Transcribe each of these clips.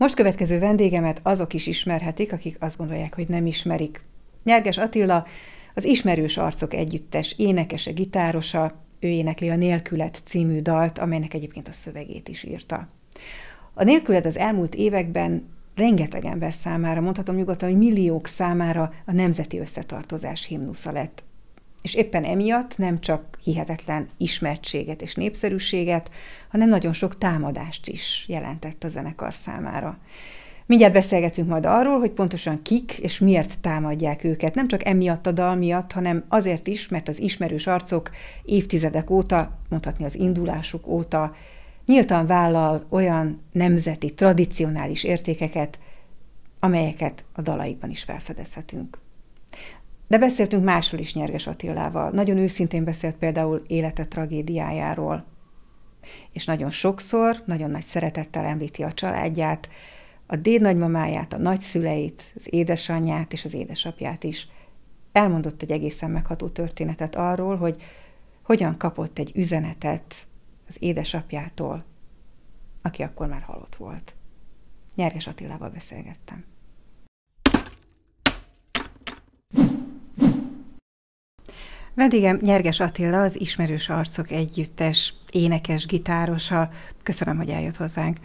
Most következő vendégemet azok is ismerhetik, akik azt gondolják, hogy nem ismerik. Nyerges Attila az Ismerős Arcok Együttes énekese, gitárosa, ő énekli a Nélkület című dalt, amelynek egyébként a szövegét is írta. A Nélkület az elmúlt években rengeteg ember számára, mondhatom nyugodtan, hogy milliók számára a nemzeti összetartozás himnusza lett. És éppen emiatt nem csak hihetetlen ismertséget és népszerűséget, hanem nagyon sok támadást is jelentett a zenekar számára. Mindjárt beszélgetünk majd arról, hogy pontosan kik és miért támadják őket. Nem csak emiatt a dal miatt, hanem azért is, mert az ismerős arcok évtizedek óta, mondhatni az indulásuk óta nyíltan vállal olyan nemzeti, tradicionális értékeket, amelyeket a dalaikban is felfedezhetünk. De beszéltünk másról is Nyerges Attilával. Nagyon őszintén beszélt például élete tragédiájáról. És nagyon sokszor, nagyon nagy szeretettel említi a családját, a dédnagymamáját, a nagyszüleit, az édesanyját és az édesapját is. Elmondott egy egészen megható történetet arról, hogy hogyan kapott egy üzenetet az édesapjától, aki akkor már halott volt. Nyerges Attilával beszélgettem. Vendégem Nyerges Attila, az Ismerős Arcok Együttes énekes, gitárosa. Köszönöm, hogy eljött hozzánk.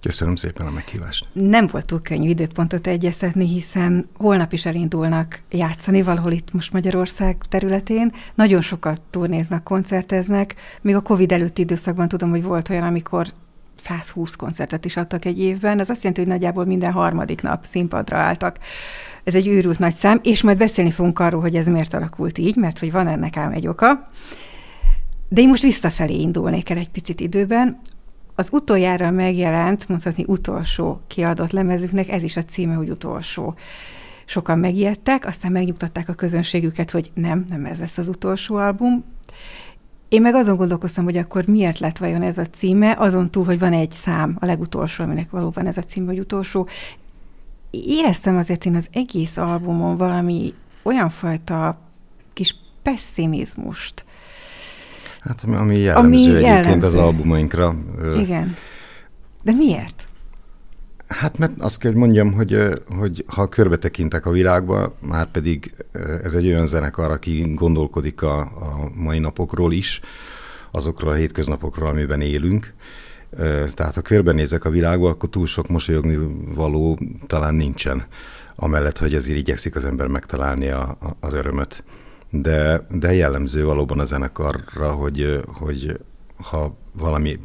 Köszönöm szépen a meghívást. Nem volt túl könnyű időpontot egyeztetni, hiszen holnap is elindulnak játszani valahol itt most Magyarország területén. Nagyon sokat turnéznak, koncerteznek. Még a Covid előtti időszakban tudom, hogy volt olyan, amikor 120 koncertet is adtak egy évben. Ez azt jelenti, hogy nagyjából minden harmadik nap színpadra álltak. Ez egy őrült nagy szám, és majd beszélni fogunk arról, hogy ez miért alakult így, mert hogy van ennek ám egy oka. De én most visszafelé indulnék el egy picit időben. Az utoljára megjelent, mondhatni utolsó kiadott lemezüknek, ez is a címe, hogy utolsó. Sokan megijedtek, aztán megnyugtatták a közönségüket, hogy nem, nem ez lesz az utolsó album. Én meg azon gondolkoztam, hogy akkor miért lett vajon ez a címe, azon túl, hogy van egy szám, a legutolsó, aminek valóban ez a címe, hogy utolsó. Éreztem azért én az egész albumon valami olyan fajta kis pessimizmust, Hát ami jellemző ami egyébként jellemző. az albumainkra. Igen. De miért? Hát mert azt kell, hogy mondjam, hogy, hogy ha körbe tekintek a világba, már pedig ez egy olyan zenekar, aki gondolkodik a, a mai napokról is, azokról a hétköznapokról, amiben élünk. Tehát ha körbenézek a világba, akkor túl sok mosolyogni való talán nincsen, amellett, hogy ezért igyekszik az ember megtalálni a, a, az örömöt de, de jellemző valóban a zenekarra, hogy, hogy ha valami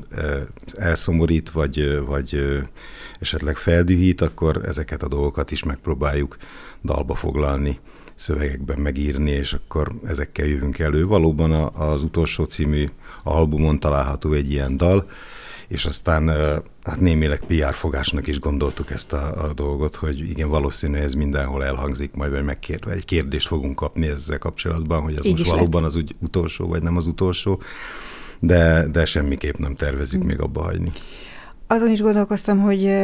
elszomorít, vagy, vagy esetleg feldühít, akkor ezeket a dolgokat is megpróbáljuk dalba foglalni, szövegekben megírni, és akkor ezekkel jövünk elő. Valóban az utolsó című albumon található egy ilyen dal, és aztán hát némileg PR fogásnak is gondoltuk ezt a, a dolgot, hogy igen, valószínű ez mindenhol elhangzik, majd vagy megkérve egy kérdést fogunk kapni ezzel kapcsolatban, hogy ez Így most valóban lett. az úgy utolsó, vagy nem az utolsó, de, de semmiképp nem tervezünk hmm. még abba hagyni. Azon is gondolkoztam, hogy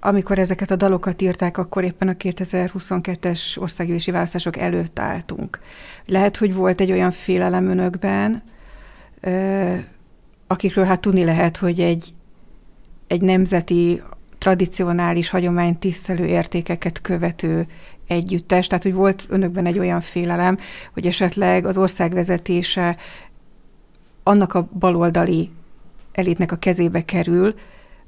amikor ezeket a dalokat írták, akkor éppen a 2022-es országgyűlési választások előtt álltunk. Lehet, hogy volt egy olyan félelem önökben, akikről hát tudni lehet, hogy egy, egy nemzeti, tradicionális, hagyomány tisztelő értékeket követő együttes, tehát hogy volt önökben egy olyan félelem, hogy esetleg az ország vezetése annak a baloldali elitnek a kezébe kerül,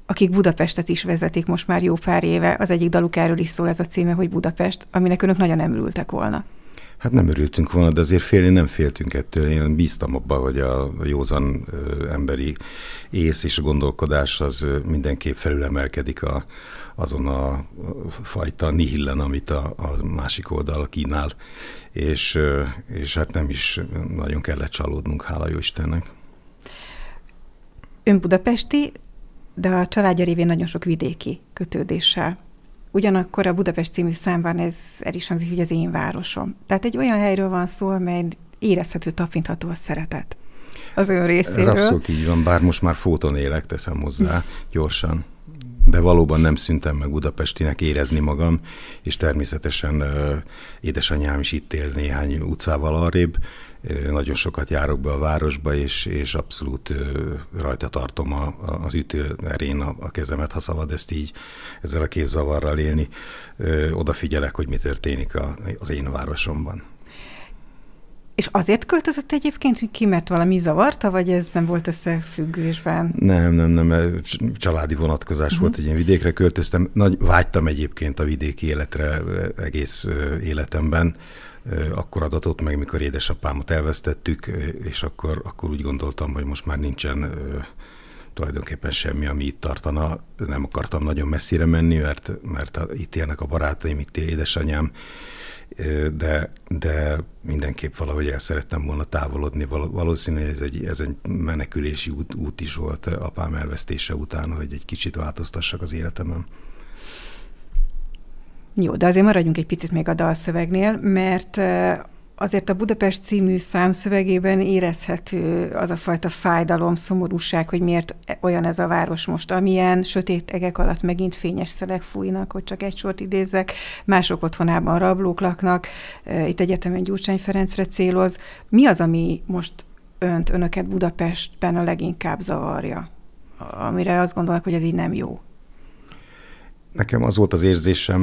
akik Budapestet is vezetik most már jó pár éve. Az egyik daluk erről is szól ez a címe, hogy Budapest, aminek önök nagyon nem ültek volna. Hát nem örültünk volna, de azért félni nem féltünk ettől. Én bíztam abba, hogy a józan emberi ész és gondolkodás az mindenképp felülemelkedik a, azon a fajta nihillen, amit a, a másik oldal kínál, és, és hát nem is nagyon kellett csalódnunk, hála jó Istennek. Ön budapesti, de a családja révén nagyon sok vidéki kötődéssel Ugyanakkor a Budapest című számban ez el is hangzik, hogy az én városom. Tehát egy olyan helyről van szó, amely érezhető, tapintható a szeretet az ön részéről. Ez abszolút így van, bár most már fóton élek, teszem hozzá gyorsan. de valóban nem szüntem meg Budapestinek érezni magam, és természetesen édesanyám is itt él néhány utcával arrébb, nagyon sokat járok be a városba, és, és abszolút rajta tartom a, az ütőerén a, a kezemet, ha szabad ezt így ezzel a képzavarral élni. Odafigyelek, hogy mi történik a, az én városomban. És azért költözött egyébként ki, mert valami zavarta, vagy ez nem volt összefüggésben? Nem, nem, nem, családi vonatkozás uh-huh. volt, egy ilyen vidékre költöztem. Nagy, vágytam egyébként a vidéki életre egész életemben akkor adatott meg, mikor édesapámat elvesztettük, és akkor, akkor úgy gondoltam, hogy most már nincsen tulajdonképpen semmi, ami itt tartana. Nem akartam nagyon messzire menni, mert, mert itt élnek a barátaim, itt él édesanyám, de, de mindenképp valahogy el szerettem volna távolodni. Valószínűleg ez egy, ez egy menekülési út, út is volt apám elvesztése után, hogy egy kicsit változtassak az életemben. Jó, de azért maradjunk egy picit még a dalszövegnél, mert azért a Budapest című számszövegében érezhető az a fajta fájdalom, szomorúság, hogy miért olyan ez a város most, amilyen sötét egek alatt megint fényes szelek fújnak, hogy csak egy sort idézek, mások otthonában rablók laknak, itt egyetemen Gyurcsány Ferencre céloz. Mi az, ami most önt, önöket Budapestben a leginkább zavarja? Amire azt gondolnak, hogy ez így nem jó. Nekem az volt az érzésem,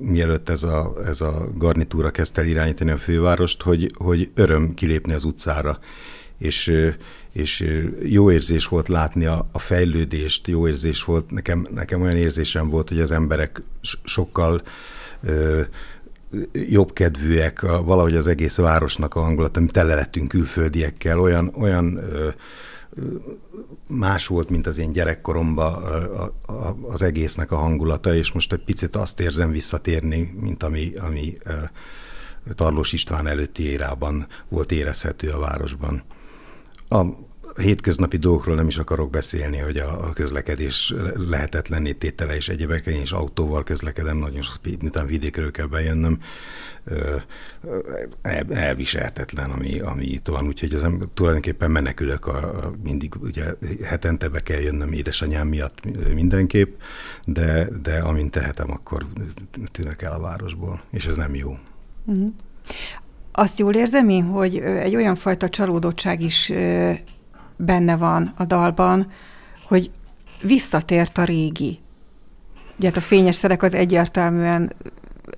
mielőtt ez a, ez a garnitúra kezdte el irányítani a fővárost, hogy, hogy öröm kilépni az utcára. És, és jó érzés volt látni a, a fejlődést, jó érzés volt, nekem, nekem olyan érzésem volt, hogy az emberek sokkal jobb kedvűek, valahogy az egész városnak a hangulat, amit tele lettünk külföldiekkel, olyan, olyan uh, más volt, mint az én gyerekkoromban az egésznek a hangulata, és most egy picit azt érzem visszatérni, mint ami, ami Tarlós István előtti érában volt érezhető a városban. A, hétköznapi dolgokról nem is akarok beszélni, hogy a, közlekedés lehetetlenné tétele és egyébek, én is autóval közlekedem, nagyon sok, miután vidékről kell bejönnöm, el, elviselhetetlen, ami, ami itt van, úgyhogy ez tulajdonképpen menekülök, a, a, mindig ugye hetente be kell jönnöm édesanyám miatt mindenképp, de, de amint tehetem, akkor tűnök el a városból, és ez nem jó. Uh-huh. Azt jól érzem én, hogy egy olyan fajta csalódottság is benne van a dalban, hogy visszatért a régi. Ugye hát a fényes szerek az egyértelműen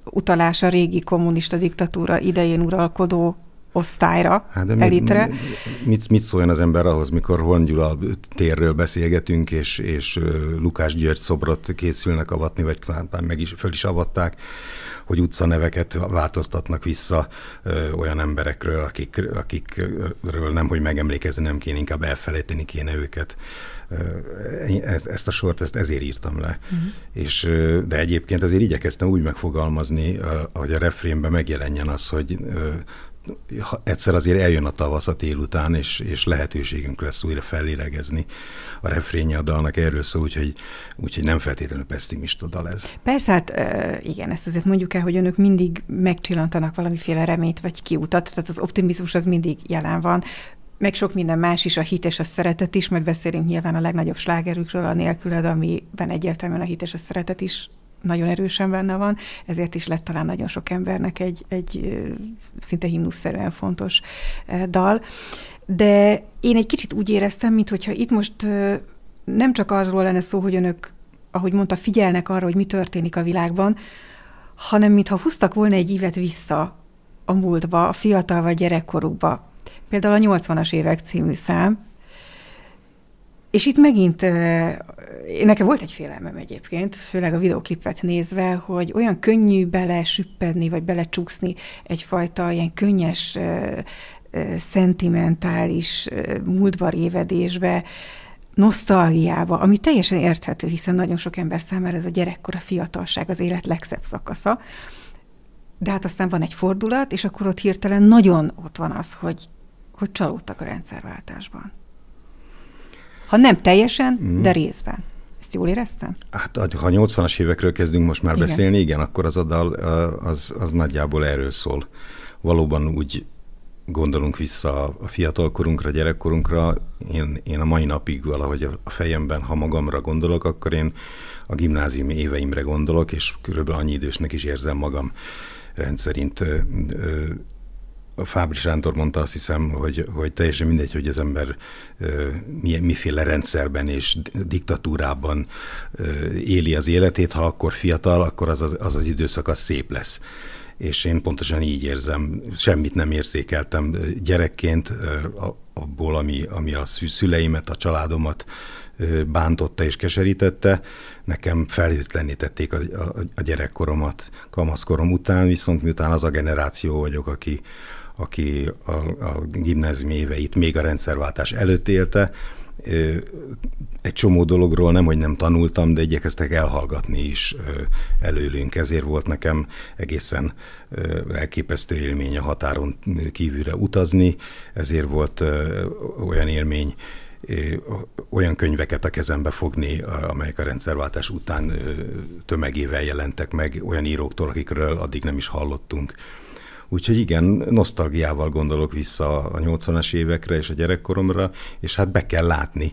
utalás a régi kommunista diktatúra idején uralkodó osztályra, hát de elitre. Mit, mit, mit szóljon az ember ahhoz, mikor Horn Gyula térről beszélgetünk, és, és Lukás György szobrot készülnek avatni, vagy talán meg is, föl is avatták, hogy utcaneveket változtatnak vissza ö, olyan emberekről, akik, akikről nem, hogy megemlékezni nem kéne, inkább elfelejteni kéne őket. Ezt a sort ezt ezért írtam le. Uh-huh. És, de egyébként azért igyekeztem úgy megfogalmazni, hogy a refrénben megjelenjen az, hogy egyszer azért eljön a tavasz a tél után, és, és lehetőségünk lesz újra fellélegezni. A refrénje a dalnak erről szól, úgyhogy, úgyhogy nem feltétlenül pessimista dal ez. Persze, hát igen, ezt azért mondjuk el, hogy önök mindig megcsillantanak valamiféle reményt vagy kiutat, tehát az optimizmus az mindig jelen van meg sok minden más is, a hit és a szeretet is, mert beszélünk nyilván a legnagyobb slágerükről, a nélküled, amiben egyértelműen a hit és a szeretet is nagyon erősen benne van, ezért is lett talán nagyon sok embernek egy, egy szinte himnuszszerűen fontos dal. De én egy kicsit úgy éreztem, mintha itt most nem csak arról lenne szó, hogy önök, ahogy mondta, figyelnek arra, hogy mi történik a világban, hanem mintha húztak volna egy évet vissza a múltba, a fiatal vagy gyerekkorukba. Például a 80-as évek című szám, és itt megint nekem volt egy félelmem egyébként, főleg a videoklipet nézve, hogy olyan könnyű bele süppedni, vagy belecsúszni egyfajta ilyen könnyes, szentimentális múltba révedésbe, nosztalgiába, ami teljesen érthető, hiszen nagyon sok ember számára ez a gyerekkor, a fiatalság, az élet legszebb szakasza. De hát aztán van egy fordulat, és akkor ott hirtelen nagyon ott van az, hogy, hogy csalódtak a rendszerváltásban. Ha nem teljesen, mm. de részben. Ezt jól éreztem? Hát, ha 80-as évekről kezdünk most már igen. beszélni, igen, akkor az a dal az, az nagyjából erről szól. Valóban úgy gondolunk vissza a fiatalkorunkra, gyerekkorunkra, én, én a mai napig valahogy a fejemben, ha magamra gondolok, akkor én a gimnáziumi éveimre gondolok, és körülbelül annyi idősnek is érzem magam rendszerint. A Fábri Sándor mondta azt hiszem, hogy, hogy teljesen mindegy, hogy az ember milyen, miféle rendszerben és diktatúrában éli az életét, ha akkor fiatal, akkor az az, az, az időszak az szép lesz. És én pontosan így érzem, semmit nem érzékeltem gyerekként abból, ami, ami a szüleimet, a családomat bántotta és keserítette, nekem felhőtlenítették a, a, a gyerekkoromat kamaszkorom után, viszont miután az a generáció vagyok, aki, aki a, a gimnázium éveit még a rendszerváltás előtt élte, egy csomó dologról nem, hogy nem tanultam, de igyekeztek elhallgatni is előlünk. Ezért volt nekem egészen elképesztő élmény a határon kívülre utazni, ezért volt olyan élmény, olyan könyveket a kezembe fogni, amelyek a rendszerváltás után tömegével jelentek meg, olyan íróktól, akikről addig nem is hallottunk. Úgyhogy igen, nosztalgiával gondolok vissza a 80-as évekre és a gyerekkoromra, és hát be kell látni,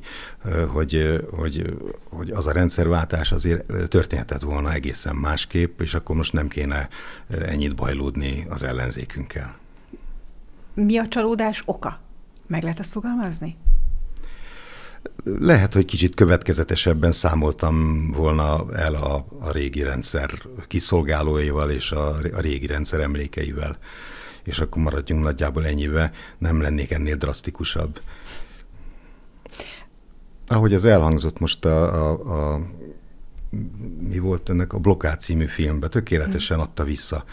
hogy, hogy, hogy az a rendszerváltás azért történhetett volna egészen másképp, és akkor most nem kéne ennyit bajlódni az ellenzékünkkel. Mi a csalódás oka? Meg lehet ezt fogalmazni? Lehet, hogy kicsit következetesebben számoltam volna el a, a régi rendszer kiszolgálóival és a, a régi rendszer emlékeivel, és akkor maradjunk nagyjából ennyivel, nem lennék ennél drasztikusabb. Ahogy az elhangzott most a, a, a mi volt ennek a Blokkád című filmben, tökéletesen adta vissza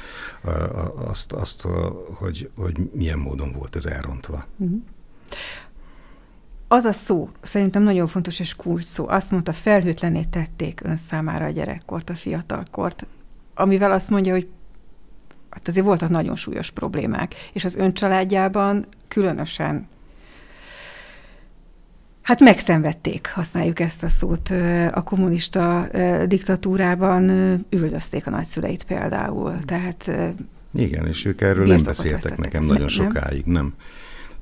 azt, azt hogy, hogy milyen módon volt ez elrontva. Uh-huh az a szó szerintem nagyon fontos és kulcs szó. Azt mondta, felhőtlené tették ön számára a gyerekkort, a fiatalkort, amivel azt mondja, hogy hát azért voltak nagyon súlyos problémák, és az ön családjában különösen Hát megszenvedték, használjuk ezt a szót. A kommunista diktatúrában üldözték a nagyszüleit például. Tehát igen, és ők erről nem beszéltek nekem nagyon nem, sokáig, nem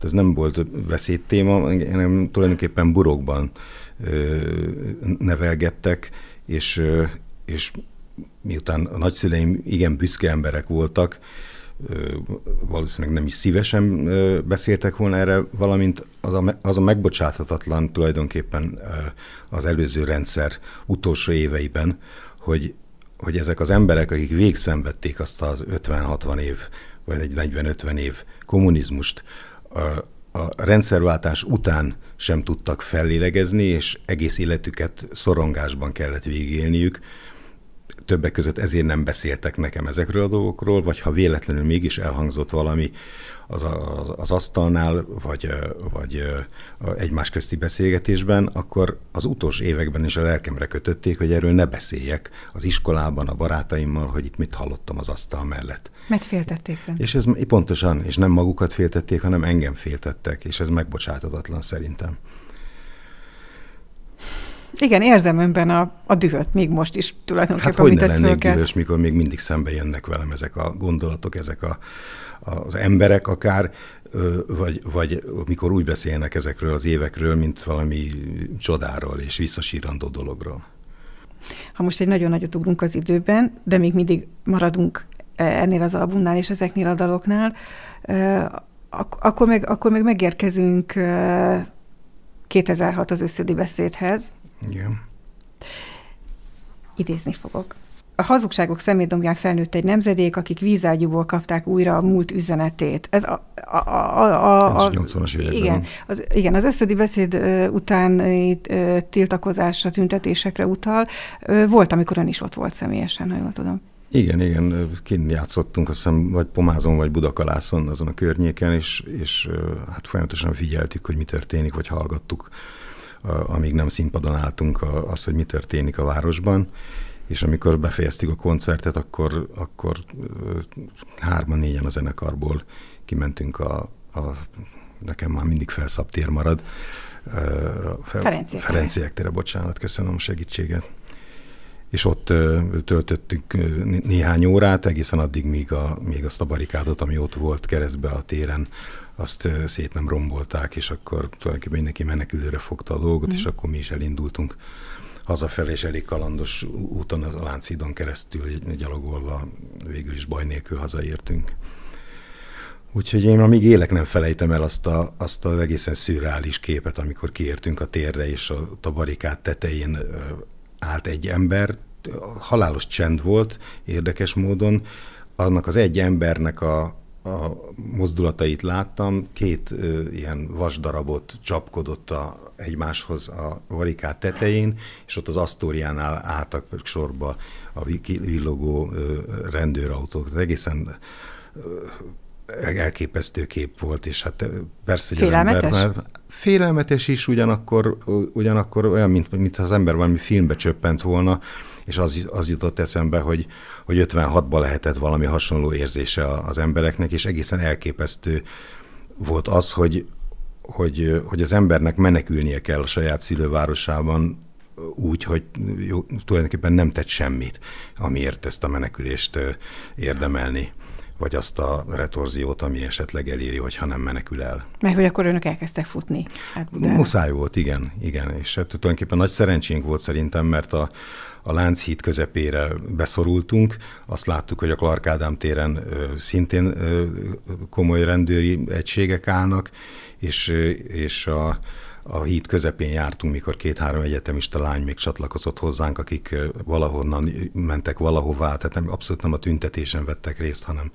ez nem volt veszélytéma, hanem tulajdonképpen burokban nevelgettek, és, és miután a nagyszüleim igen büszke emberek voltak, valószínűleg nem is szívesen beszéltek volna erre, valamint az a, az a megbocsáthatatlan tulajdonképpen az előző rendszer utolsó éveiben, hogy, hogy ezek az emberek, akik végszenvedték azt az 50-60 év, vagy egy 40-50 év kommunizmust, a rendszerváltás után sem tudtak fellélegezni, és egész életüket szorongásban kellett végélniük. Többek között ezért nem beszéltek nekem ezekről a dolgokról, vagy ha véletlenül mégis elhangzott valami, az, az, az asztalnál, vagy, vagy egymás közti beszélgetésben, akkor az utolsó években is a lelkemre kötötték, hogy erről ne beszéljek az iskolában, a barátaimmal, hogy itt mit hallottam az asztal mellett. Mert féltették ön. És ez pontosan, és nem magukat féltették, hanem engem féltettek, és ez megbocsátatatlan szerintem. Igen, érzem önben a, a dühöt, még most is tulajdonképpen. Hát hogy ne lennék dühös, mikor még mindig szembe jönnek velem ezek a gondolatok, ezek a, az emberek akár, vagy, vagy mikor úgy beszélnek ezekről az évekről, mint valami csodáról és visszasírandó dologról. Ha most egy nagyon nagyot ugrunk az időben, de még mindig maradunk e, ennél az albumnál és ezeknél a daloknál, akkor meg, akkor meg megérkezünk 2006 az összödi beszédhez. Igen. Idézni fogok. A hazugságok szemétdombján felnőtt egy nemzedék, akik vízágyúból kapták újra a múlt üzenetét. Ez a, a, a, a, a 80-as években. Igen, az, igen, az összödi beszéd után tiltakozásra, tüntetésekre utal. Volt, amikor ön is ott volt személyesen, ha jól tudom. Igen, igen, kint játszottunk, azt hiszem, vagy Pomázon, vagy Budakalászon, azon a környéken, és, és hát folyamatosan figyeltük, hogy mi történik, vagy hallgattuk, amíg nem színpadon álltunk, azt, hogy mi történik a városban és amikor befejeztük a koncertet, akkor, akkor hárman-négyen a zenekarból kimentünk a, a nekem már mindig felszabtér marad. Fel, Ferenciek, Ferenciek tere, bocsánat, köszönöm a segítséget. És ott töltöttünk néhány órát, egészen addig, míg, a, míg azt a barikádot, ami ott volt keresztbe a téren, azt szét nem rombolták, és akkor tulajdonképpen mindenki menekülőre fogta a dolgot, mm. és akkor mi is elindultunk hazafelé, és elég kalandos úton az a Láncidon keresztül gyalogolva végül is baj nélkül hazaértünk. Úgyhogy én amíg élek nem felejtem el azt, a, azt az egészen szürreális képet, amikor kiértünk a térre, és a, a barikát tetején állt egy ember, halálos csend volt érdekes módon, annak az egy embernek a, a mozdulatait láttam, két ö, ilyen vasdarabot csapkodott a, egymáshoz a varikát tetején, és ott az Asztóriánál álltak sorba a villogó ö, rendőrautók. Ez egészen ö, elképesztő kép volt, és hát persze, hogy Félelmetes? az ember már félelmetes is, ugyanakkor, ugyanakkor olyan, mint, mint az ember valami filmbe csöppent volna, és az, az jutott eszembe, hogy, hogy 56-ban lehetett valami hasonló érzése az embereknek, és egészen elképesztő volt az, hogy, hogy, hogy az embernek menekülnie kell a saját szülővárosában, úgy, hogy jó, tulajdonképpen nem tett semmit, amiért ezt a menekülést érdemelni vagy azt a retorziót, ami esetleg eléri, hogyha nem menekül el. Meg hogy akkor önök elkezdtek futni. Hát Muszáj volt, igen, igen. És hát tulajdonképpen nagy szerencsénk volt szerintem, mert a, a Lánchíd közepére beszorultunk. Azt láttuk, hogy a Clark Ádám téren szintén komoly rendőri egységek állnak, és, és a, a híd közepén jártunk, mikor két-három egyetemista lány még csatlakozott hozzánk, akik valahonnan mentek valahová, tehát nem, abszolút nem a tüntetésen vettek részt, hanem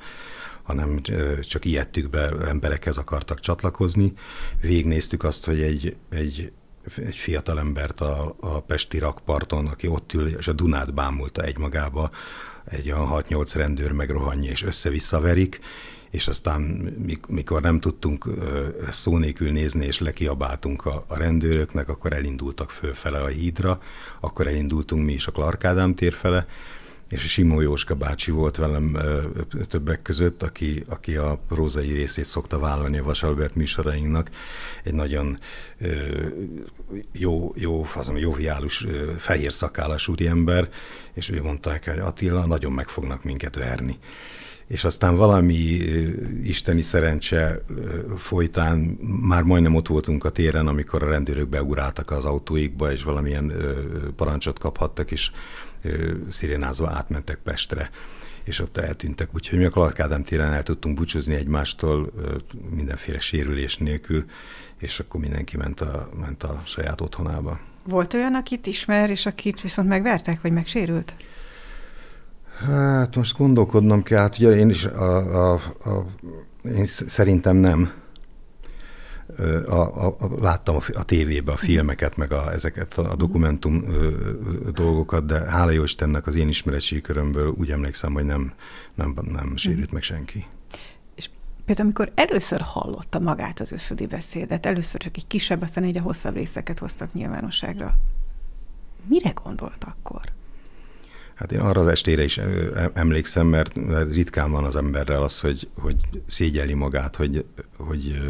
hanem csak ijedtük be, emberekhez akartak csatlakozni. Végnéztük azt, hogy egy, egy, egy fiatal embert a, a Pesti rakparton, aki ott ül, és a Dunát bámulta egymagába, egy olyan 6-8 rendőr megrohanja, és össze-visszaverik, és aztán mikor nem tudtunk szó nélkül nézni, és lekiabáltunk a, a rendőröknek, akkor elindultak fölfele a hídra, akkor elindultunk mi is a Clark Ádám tér fele, és Simó Jóska bácsi volt velem többek között, aki, aki a prózai részét szokta vállalni a Vasalbert műsorainknak. Egy nagyon jó, jó, azon joviálus, fehér szakállas úriember, és ő mondták, hogy Attila, nagyon meg fognak minket verni és aztán valami isteni szerencse folytán már majdnem ott voltunk a téren, amikor a rendőrök beugráltak az autóikba, és valamilyen parancsot kaphattak, és szirénázva átmentek Pestre és ott eltűntek. Úgyhogy mi a Clark Ádám téren el tudtunk búcsúzni egymástól mindenféle sérülés nélkül, és akkor mindenki ment a, ment a saját otthonába. Volt olyan, akit ismer, és akit viszont megvertek, vagy megsérült? Hát most gondolkodnom kell, hát ugye én is a, a, a, én szerintem nem. A, a, a, láttam a, a tévébe a filmeket, meg a, ezeket a dokumentum ö, dolgokat, de hála jó Istennek az én ismeretségi körömből úgy emlékszem, hogy nem, nem, nem sérült meg senki. És például amikor először hallotta magát az összödi beszédet, először csak egy kisebb, aztán egy a hosszabb részeket hoztak nyilvánosságra, mire gondolt akkor? Hát én arra az estére is emlékszem, mert ritkán van az emberrel az, hogy, hogy szégyeli magát, hogy, hogy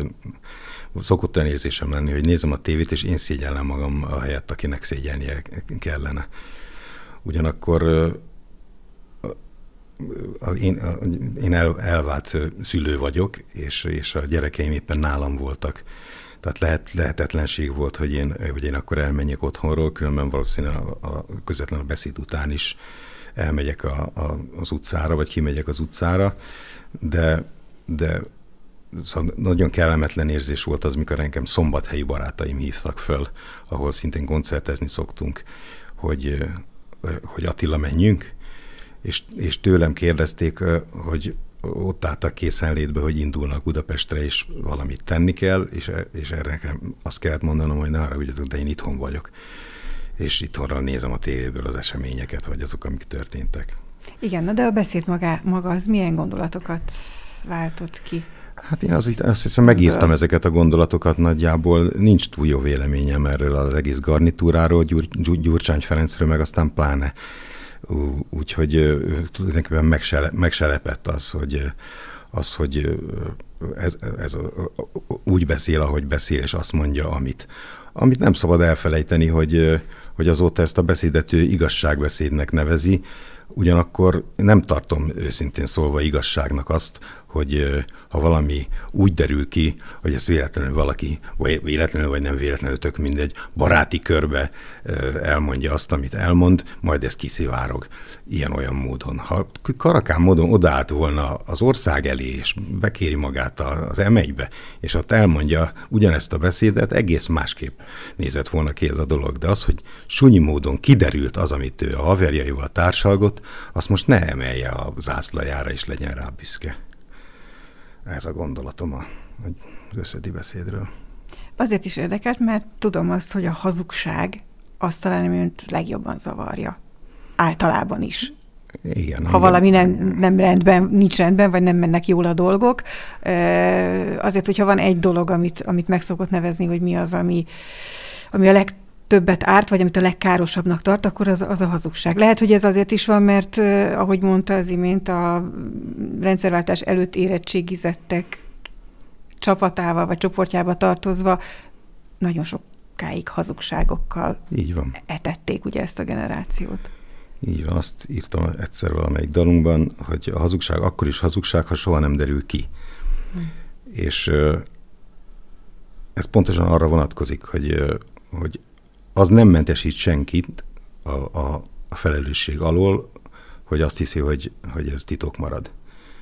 szokott olyan érzésem lenni, hogy nézem a tévét, és én szégyellem magam a helyett, akinek szégyelnie kellene. Ugyanakkor én, én el, elvált szülő vagyok, és, és a gyerekeim éppen nálam voltak. Tehát lehet, lehetetlenség volt, hogy én, hogy én akkor elmenjek otthonról, különben valószínűleg a, a közvetlen a beszéd után is elmegyek a, a, az utcára, vagy kimegyek az utcára, de, de szóval nagyon kellemetlen érzés volt az, mikor engem szombathelyi barátaim hívtak föl, ahol szintén koncertezni szoktunk, hogy, hogy Attila, menjünk, és, és tőlem kérdezték, hogy ott álltak készenlétbe, hogy indulnak Budapestre, és valamit tenni kell, és, és erre azt kellett mondanom, hogy ne arra de én itthon vagyok. És itthonra nézem a tévéből az eseményeket, vagy azok, amik történtek. Igen, na de a beszéd maga, maga az milyen gondolatokat váltott ki? Hát én azt, azt hiszem megírtam ezeket a gondolatokat nagyjából, nincs túl jó véleményem erről az egész garnitúráról, Gyur, Gyurcsány Ferencről, meg aztán pláne Úgyhogy tulajdonképpen meg se, lepett az, hogy, az, hogy ez, ez úgy beszél, ahogy beszél, és azt mondja, amit. Amit nem szabad elfelejteni, hogy, hogy azóta ezt a beszédet ő igazságbeszédnek nevezi, Ugyanakkor nem tartom őszintén szólva igazságnak azt, hogy ha valami úgy derül ki, hogy ezt véletlenül valaki, vagy véletlenül, vagy nem véletlenül, tök mindegy, baráti körbe elmondja azt, amit elmond, majd ez kiszivárog ilyen-olyan módon. Ha karakán módon odaállt volna az ország elé, és bekéri magát az m és ott elmondja ugyanezt a beszédet, egész másképp nézett volna ki ez a dolog. De az, hogy sunyi módon kiderült az, amit ő a haverjaival társalgott, azt most ne emelje a zászlajára, és legyen rá büszke. Ez a gondolatom az összedi beszédről. Azért is érdekelt, mert tudom azt, hogy a hazugság azt talán önt legjobban zavarja. Általában is. Igen, ha valami nem, nem rendben, nincs rendben, vagy nem mennek jól a dolgok. Azért, hogyha van egy dolog, amit, amit meg szokott nevezni, hogy mi az, ami, ami a leg többet árt, vagy amit a legkárosabbnak tart, akkor az, az a hazugság. Lehet, hogy ez azért is van, mert ahogy mondta az imént, a rendszerváltás előtt érettségizettek csapatával vagy csoportjába tartozva nagyon sokáig hazugságokkal Így van. etették ugye ezt a generációt. Így van, azt írtam egyszer valamelyik dalunkban, hogy a hazugság akkor is hazugság, ha soha nem derül ki. Hmm. És ez pontosan arra vonatkozik, hogy, hogy az nem mentesít senkit a, a, a felelősség alól, hogy azt hiszi, hogy, hogy ez titok marad.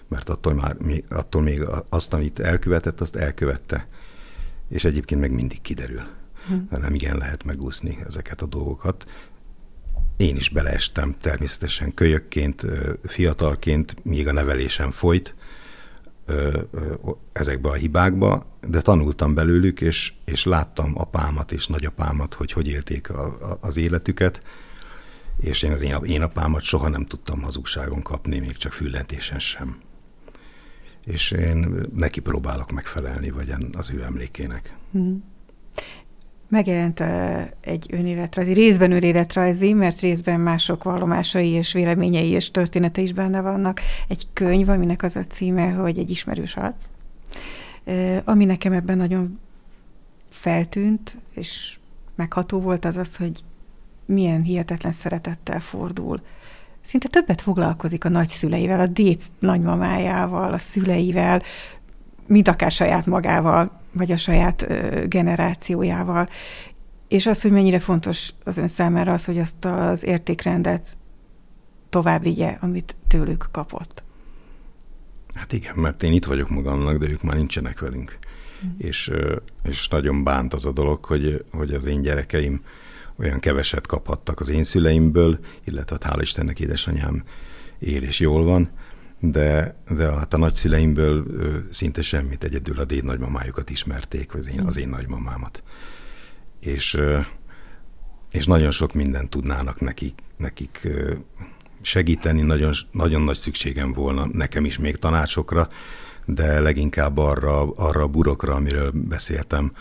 Mert attól, már, még, attól még azt, amit elkövetett, azt elkövette. És egyébként meg mindig kiderül. Hm. Nem igen lehet megúszni ezeket a dolgokat. Én is beleestem természetesen kölyökként, fiatalként, míg a nevelésem folyt, ezekbe a hibákba, de tanultam belőlük, és, és láttam apámat és nagyapámat, hogy hogy élték a, a, az életüket, és én az én, én apámat soha nem tudtam hazugságon kapni, még csak füllentésen sem. És én neki próbálok megfelelni, vagy az ő emlékének. Mm megjelent egy önéletrajzi, részben önéletrajzi, mert részben mások vallomásai és véleményei és története is benne vannak. Egy könyv, aminek az a címe, hogy egy ismerős arc. Ami nekem ebben nagyon feltűnt, és megható volt az az, hogy milyen hihetetlen szeretettel fordul. Szinte többet foglalkozik a nagyszüleivel, a déc nagymamájával, a szüleivel, mint akár saját magával, vagy a saját generációjával. És az, hogy mennyire fontos az ön számára az, hogy azt az értékrendet tovább vigye, amit tőlük kapott. Hát igen, mert én itt vagyok magamnak, de ők már nincsenek velünk. Mm. És, és nagyon bánt az a dolog, hogy, hogy az én gyerekeim olyan keveset kaphattak az én szüleimből, illetve hát hál' Istennek édesanyám él és jól van, de, de hát a nagyszüleimből szinte semmit, egyedül a déd nagymamájukat ismerték, az én, az én nagymamámat. És, és nagyon sok mindent tudnának nekik, nekik segíteni, nagyon, nagyon nagy szükségem volna nekem is még tanácsokra, de leginkább arra, arra a burokra, amiről beszéltem,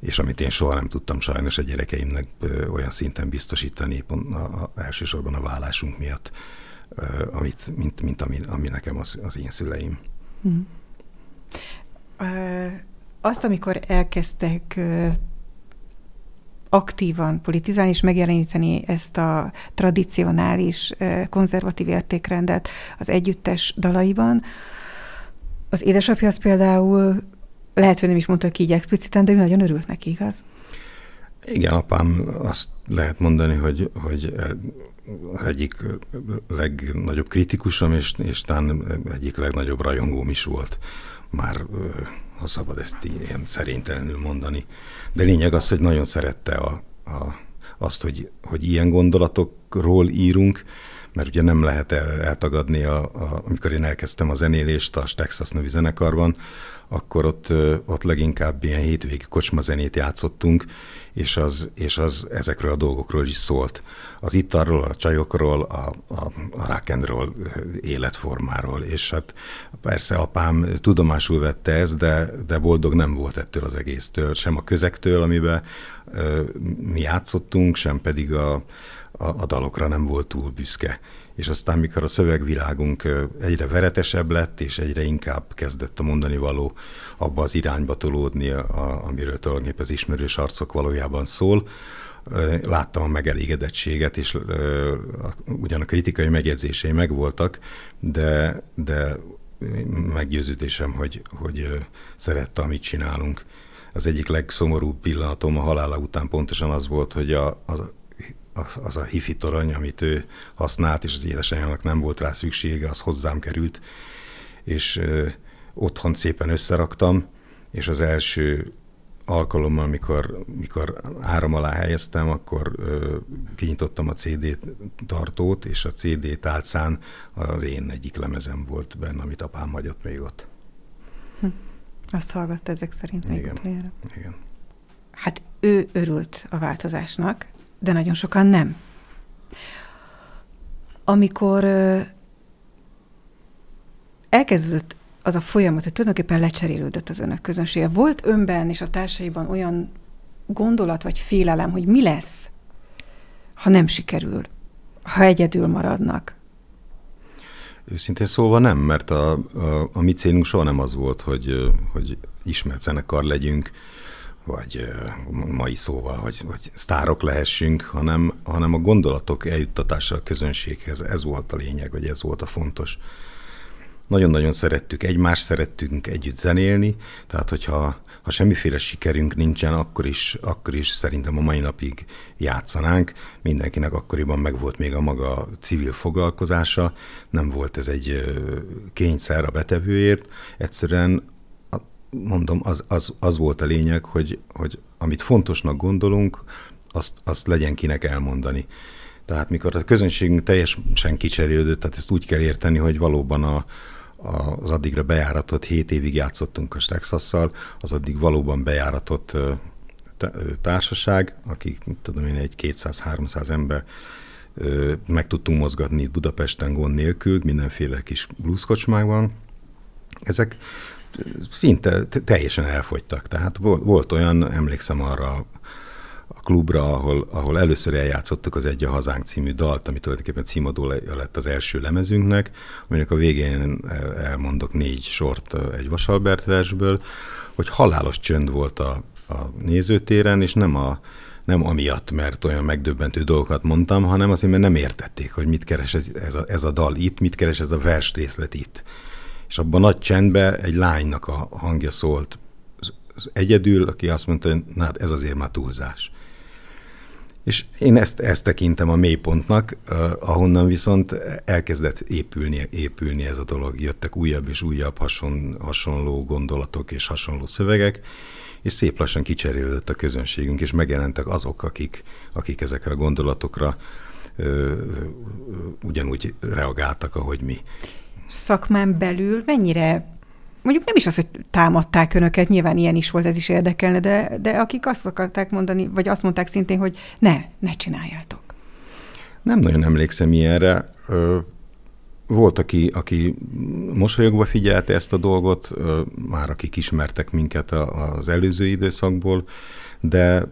és amit én soha nem tudtam sajnos a gyerekeimnek olyan szinten biztosítani, pont a, a, elsősorban a vállásunk miatt amit, mint, mint ami, ami nekem az, az én szüleim. Hmm. Azt, amikor elkezdtek aktívan politizálni és megjeleníteni ezt a tradicionális konzervatív értékrendet az együttes dalaiban, az édesapja az például lehet, hogy nem is mondta ki így expliciten, de ő nagyon örült neki, igaz? Igen, apám azt lehet mondani, hogy, hogy egyik legnagyobb kritikusom, és, és talán egyik legnagyobb rajongóm is volt. Már, ha szabad ezt ilyen szerénytelenül mondani. De lényeg az, hogy nagyon szerette a, a, azt, hogy, hogy ilyen gondolatokról írunk, mert ugye nem lehet el, eltagadni, a, a, amikor én elkezdtem a zenélést a Texas nevű zenekarban, akkor ott, ott leginkább ilyen hétvégi kocsmazenét játszottunk, és az, és az ezekről a dolgokról is szólt. Az italról, a csajokról, a, a, a rock'n'roll életformáról, és hát persze apám tudomásul vette ezt, de, de boldog nem volt ettől az egésztől, sem a közektől, amiben mi játszottunk, sem pedig a, a, a dalokra nem volt túl büszke és aztán mikor a szövegvilágunk egyre veretesebb lett, és egyre inkább kezdett a mondani való abba az irányba tolódni, amiről tulajdonképpen az ismerős arcok valójában szól, láttam a megelégedettséget, és ugyan a kritikai megjegyzései megvoltak, de, de meggyőződésem, hogy, hogy szerette, amit csinálunk. Az egyik legszomorúbb pillanatom a halála után pontosan az volt, hogy a, a az, az a hifi torony, amit ő használt, és az édesanyjának nem volt rá szüksége, az hozzám került, és ö, otthon szépen összeraktam, és az első alkalommal, mikor, mikor áram alá helyeztem, akkor ö, kinyitottam a CD tartót, és a CD tálcán az én egyik lemezem volt benne, amit apám hagyott még ott. Hm. Azt hallgatta ezek szerint még Igen. Igen. Hát ő örült a változásnak, de nagyon sokan nem. Amikor elkezdődött az a folyamat, hogy tulajdonképpen lecserélődött az önök közönsége. Volt önben és a társaiban olyan gondolat vagy félelem, hogy mi lesz, ha nem sikerül, ha egyedül maradnak? Őszintén szólva nem, mert a, a, a mi célunk soha nem az volt, hogy, hogy ismert zenekar legyünk, vagy mai szóval, vagy, vagy sztárok lehessünk, hanem, hanem a gondolatok eljuttatása a közönséghez. Ez volt a lényeg, vagy ez volt a fontos. Nagyon-nagyon szerettük egymást, szerettünk együtt zenélni, tehát hogyha ha semmiféle sikerünk nincsen, akkor is, akkor is szerintem a mai napig játszanánk. Mindenkinek akkoriban megvolt még a maga civil foglalkozása, nem volt ez egy kényszer a betevőért, egyszerűen mondom, az, az, az volt a lényeg, hogy, hogy amit fontosnak gondolunk, azt, azt legyen kinek elmondani. Tehát mikor a közönségünk teljesen kicserélődött, tehát ezt úgy kell érteni, hogy valóban a, az addigra bejáratott, 7 évig játszottunk a Texasszal, az addig valóban bejáratott társaság, akik, tudom én, egy 200-300 ember meg tudtunk mozgatni itt Budapesten gond nélkül, mindenféle kis blueskocsmákban. Ezek szinte teljesen elfogytak. Tehát volt, olyan, emlékszem arra a klubra, ahol, ahol először eljátszottuk az Egy a Hazánk című dalt, ami tulajdonképpen címadó lett az első lemezünknek, aminek a végén elmondok négy sort egy Vasalbert versből, hogy halálos csönd volt a, a nézőtéren, és nem a, nem amiatt, mert olyan megdöbbentő dolgokat mondtam, hanem azért, mert nem értették, hogy mit keres ez, ez, a, ez a dal itt, mit keres ez a vers részlet itt. És abban nagy csendben egy lánynak a hangja szólt az egyedül, aki azt mondta, hogy na, hát ez azért már túlzás. És én ezt, ezt tekintem a mélypontnak, ahonnan viszont elkezdett épülni, épülni ez a dolog. Jöttek újabb és újabb hason, hasonló gondolatok és hasonló szövegek, és szép lassan kicserélődött a közönségünk, és megjelentek azok, akik, akik ezekre a gondolatokra ö, ö, ugyanúgy reagáltak, ahogy mi. Szakmán belül mennyire mondjuk nem is az, hogy támadták önöket, nyilván ilyen is volt, ez is érdekelne, de, de akik azt akarták mondani, vagy azt mondták szintén, hogy ne, ne csináljátok. Nem nagyon emlékszem ilyenre. Volt, aki, aki mosolyogva figyelte ezt a dolgot, már akik ismertek minket az előző időszakból, de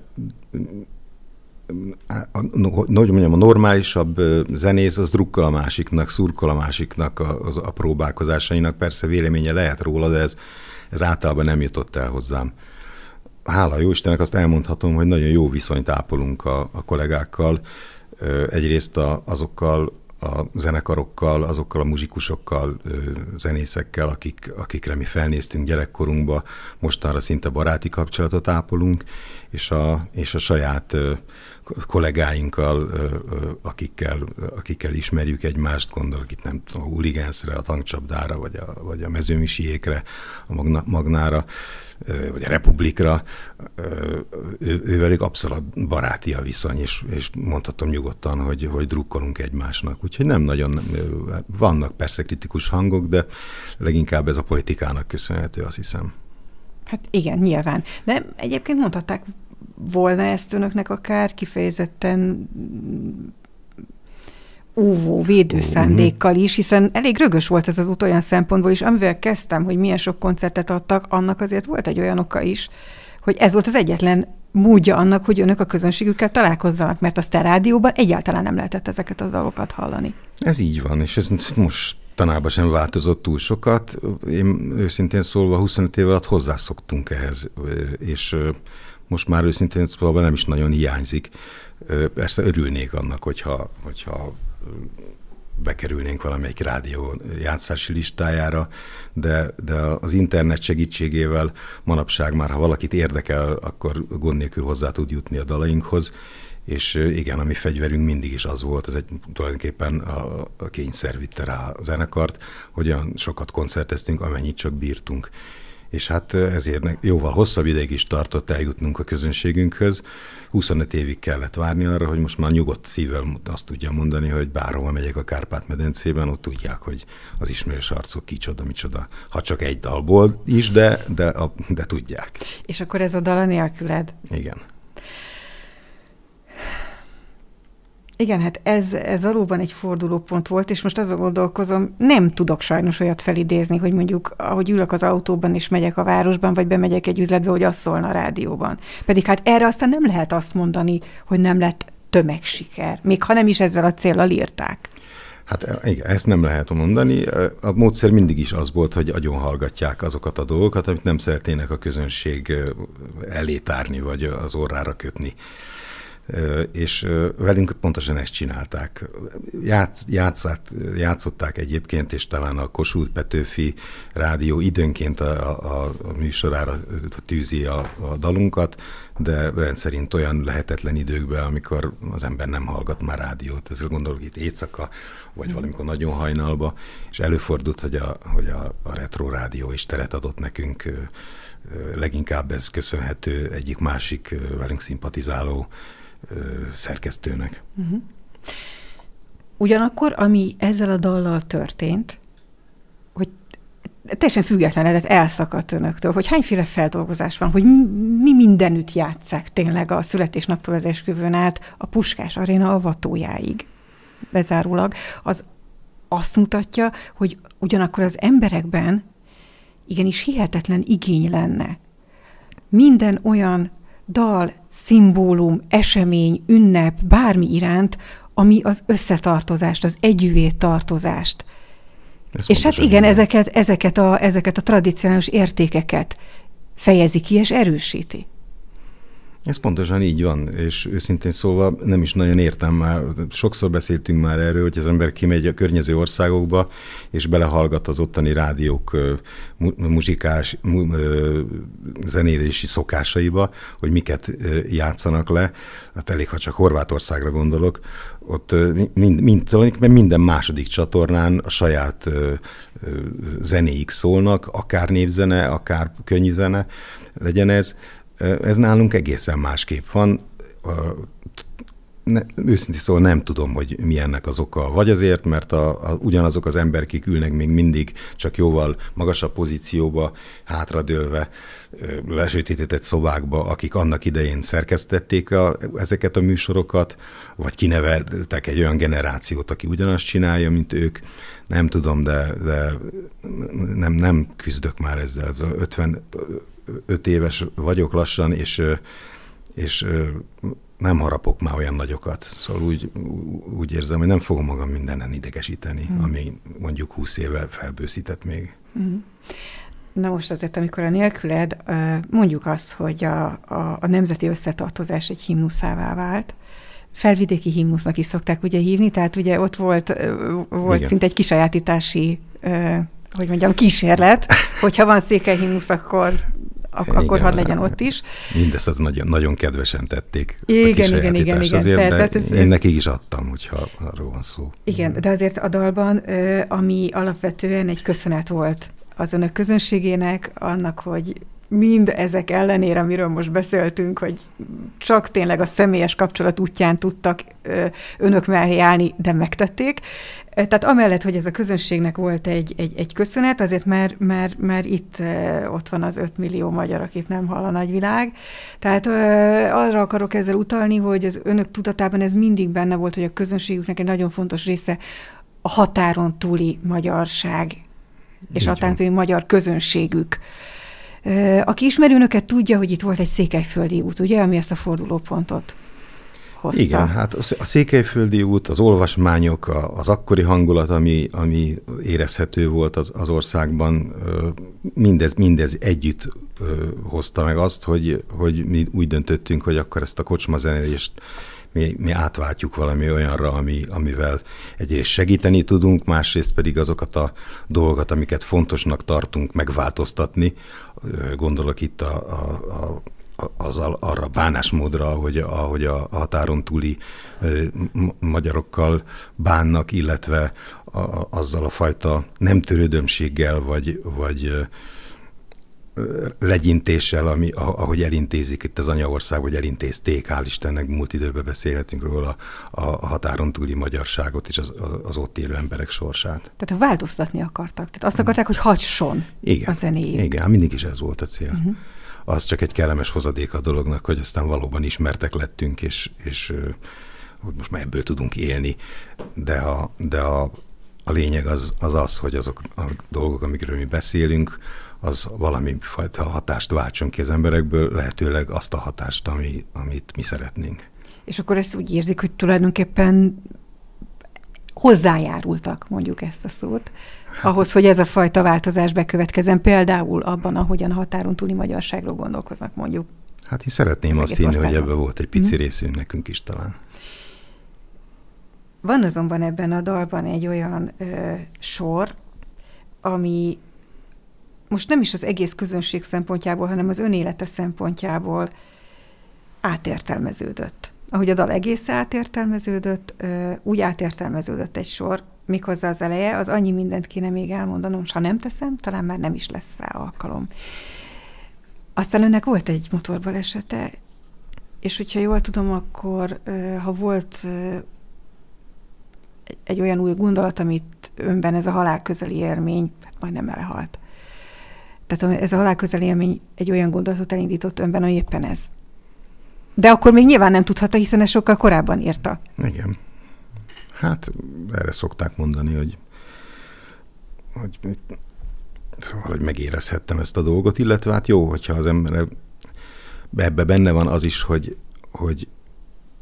hogy mondjam, a normálisabb zenész az drukkal a másiknak, szurkol a másiknak a, a, a próbálkozásainak. Persze véleménye lehet róla, de ez, ez általában nem jutott el hozzám. Hála jó Istennek azt elmondhatom, hogy nagyon jó viszonyt ápolunk a, a kollégákkal. Egyrészt a, azokkal a zenekarokkal, azokkal a muzsikusokkal, zenészekkel, akik, akikre mi felnéztünk gyerekkorunkba, mostanra szinte baráti kapcsolatot ápolunk, és a, és a saját kollégáinkkal, akikkel, akikkel ismerjük egymást, gondolok itt nem tudom, a huligánszre, a tankcsapdára, vagy a, vagy a mezőmisiékre, a magna, magnára, vagy a republikra, ő, ővelük abszolút baráti a viszony, és, és mondhatom nyugodtan, hogy, hogy drukkolunk egymásnak. Úgyhogy nem nagyon, vannak persze kritikus hangok, de leginkább ez a politikának köszönhető, azt hiszem. Hát igen, nyilván. De egyébként mondhatták volna ezt önöknek akár kifejezetten óvó, védő szándékkal is, hiszen elég rögös volt ez az út olyan szempontból is, amivel kezdtem, hogy milyen sok koncertet adtak, annak azért volt egy olyan oka is, hogy ez volt az egyetlen módja annak, hogy önök a közönségükkel találkozzanak, mert a rádióban egyáltalán nem lehetett ezeket a dalokat hallani. Ez így van, és ez most tanában sem változott túl sokat. Én őszintén szólva 25 év alatt hozzászoktunk ehhez, és most már őszintén szóval nem is nagyon hiányzik. Persze örülnék annak, hogyha, hogyha bekerülnénk valamelyik rádió játszási listájára, de, de az internet segítségével manapság már, ha valakit érdekel, akkor gond nélkül hozzá tud jutni a dalainkhoz, és igen, a mi fegyverünk mindig is az volt, ez egy tulajdonképpen a, a kényszer vitte rá a zenekart, hogy olyan sokat koncerteztünk, amennyit csak bírtunk és hát ezért jóval hosszabb ideig is tartott eljutnunk a közönségünkhöz. 25 évig kellett várni arra, hogy most már nyugodt szívvel azt tudja mondani, hogy bárhova megyek a Kárpát-medencében, ott tudják, hogy az ismerős arcok kicsoda, micsoda, ha csak egy dalból is, de, de, de tudják. És akkor ez a dal a nélküled? Igen. Igen, hát ez, ez valóban egy fordulópont volt, és most azon gondolkozom, nem tudok sajnos olyat felidézni, hogy mondjuk, ahogy ülök az autóban és megyek a városban, vagy bemegyek egy üzletbe, hogy azt szólna a rádióban. Pedig hát erre aztán nem lehet azt mondani, hogy nem lett tömegsiker, még ha nem is ezzel a célral írták. Hát igen, ezt nem lehet mondani. A módszer mindig is az volt, hogy agyon hallgatják azokat a dolgokat, amit nem szeretnének a közönség elé tárni, vagy az orrára kötni és velünk pontosan ezt csinálták. Játsz, játszották egyébként, és talán a Kossuth Petőfi rádió időnként a, a, a műsorára tűzi a, a dalunkat, de rendszerint olyan lehetetlen időkben, amikor az ember nem hallgat már rádiót, ezzel gondolok itt éjszaka, vagy valamikor nagyon hajnalba, és előfordult, hogy a, hogy a, a retro rádió is teret adott nekünk, leginkább ez köszönhető egyik másik velünk szimpatizáló szerkesztőnek. Uh-huh. Ugyanakkor, ami ezzel a dallal történt, hogy teljesen függetlenedett elszakadt önöktől, hogy hányféle feldolgozás van, hogy mi mindenütt játszák tényleg a születésnaptól az esküvőn át a Puskás Aréna avatójáig bezárólag, az azt mutatja, hogy ugyanakkor az emberekben igenis hihetetlen igény lenne minden olyan dal, szimbólum, esemény, ünnep, bármi iránt, ami az összetartozást, az együvé tartozást. Ez és hát igen, ezeket, ezeket, a, ezeket a tradicionális értékeket fejezi ki és erősíti. Ez pontosan így van, és őszintén szólva nem is nagyon értem már. Sokszor beszéltünk már erről, hogy az ember kimegy a környező országokba, és belehallgat az ottani rádiók muzsikás, zenélési szokásaiba, hogy miket játszanak le. Hát elég, ha csak Horvátországra gondolok, ott mind, mind, minden második csatornán a saját zenéik szólnak, akár népzene, akár könnyűzene legyen ez ez nálunk egészen másképp van. Ne, őszintén szóval nem tudom, hogy mi ennek az oka. Vagy azért, mert a, a, ugyanazok az emberek, ülnek még mindig csak jóval magasabb pozícióba, hátradőlve, lesötétített szobákba, akik annak idején szerkesztették a, ezeket a műsorokat, vagy kineveltek egy olyan generációt, aki ugyanazt csinálja, mint ők. Nem tudom, de, de nem, nem küzdök már ezzel. 50, öt éves vagyok lassan, és, és nem harapok már olyan nagyokat. Szóval úgy, úgy érzem, hogy nem fogom magam mindenen idegesíteni, mm. ami mondjuk húsz éve felbőszített még. Mm. Na most azért, amikor a nélküled, mondjuk azt, hogy a, a, a nemzeti összetartozás egy himnuszává vált, felvidéki himnusznak is szokták ugye hívni, tehát ugye ott volt, volt szinte egy kisajátítási, hogy mondjam, kísérlet, hogyha van székelyhimnusz, akkor ak- igen, akkor hadd legyen ott is. Mindezt az nagyon, nagyon kedvesen tették. igen, igen, igen, igen, azért, persze. Hát ez, én ez... nekik is adtam, hogyha arról van szó. Igen, de azért a dalban, ami alapvetően egy köszönet volt az önök közönségének, annak, hogy mind ezek ellenére, amiről most beszéltünk, hogy csak tényleg a személyes kapcsolat útján tudtak önök mellé állni, de megtették. Tehát amellett, hogy ez a közönségnek volt egy, egy, egy köszönet, azért már, már, már itt ott van az 5 millió magyar, akit nem hall a nagyvilág. Tehát arra akarok ezzel utalni, hogy az önök tudatában ez mindig benne volt, hogy a közönségüknek egy nagyon fontos része a határon túli magyarság, és a határon túli magyar közönségük. Aki ismeri önöket, tudja, hogy itt volt egy székelyföldi út, ugye, ami ezt a fordulópontot hozta. Igen, hát a Székelyföldi út, az olvasmányok, az akkori hangulat, ami, ami érezhető volt az, az országban, mindez, mindez együtt hozta meg azt, hogy, hogy mi úgy döntöttünk, hogy akkor ezt a kocsmazenélést mi, mi átváltjuk valami olyanra, ami, amivel egyrészt segíteni tudunk, másrészt pedig azokat a dolgokat, amiket fontosnak tartunk megváltoztatni. Gondolok itt a, a, a az arra bánásmódra, ahogy, ahogy a határon túli magyarokkal bánnak, illetve a, azzal a fajta nem törődömséggel, vagy, vagy legyintéssel, ami, ahogy elintézik itt az anyaország, vagy elintézték, hál' Istennek, múlt időben beszélhetünk róla a, a határon túli magyarságot és az, az ott élő emberek sorsát. Tehát változtatni akartak. Tehát azt akarták, hogy hagyson igen, a zenéjük. Igen, mindig is ez volt a cél. Uh-huh. Az csak egy kellemes hozadék a dolognak, hogy aztán valóban ismertek lettünk, és, és hogy most már ebből tudunk élni. De a, de a, a lényeg az, az az, hogy azok a dolgok, amikről mi beszélünk, az valami fajta hatást váltson ki az emberekből, lehetőleg azt a hatást, ami, amit mi szeretnénk. És akkor ezt úgy érzik, hogy tulajdonképpen hozzájárultak, mondjuk ezt a szót, hát, ahhoz, hogy ez a fajta változás bekövetkezzen, például abban, ahogyan a határon túli magyarságról gondolkoznak, mondjuk. Hát én szeretném azt hinni, hogy ebben volt egy pici mm. részünk nekünk is talán. Van azonban ebben a dalban egy olyan ö, sor, ami most nem is az egész közönség szempontjából, hanem az önélete szempontjából átértelmeződött. Ahogy a dal egész átértelmeződött, úgy átértelmeződött egy sor, méghozzá az eleje, az annyi mindent kéne még elmondanom, és ha nem teszem, talán már nem is lesz rá alkalom. Aztán önnek volt egy motorbalesete, és hogyha jól tudom, akkor ha volt egy olyan új gondolat, amit önben ez a halál közeli élmény, hát majdnem elehalt, tehát ez a halálközeli élmény egy olyan gondolatot elindított önben, hogy éppen ez. De akkor még nyilván nem tudhatta, hiszen ez sokkal korábban írta. Igen. Hát erre szokták mondani, hogy, hogy szóval, hogy megérezhettem ezt a dolgot, illetve hát jó, hogyha az ember ebbe benne van az is, hogy, hogy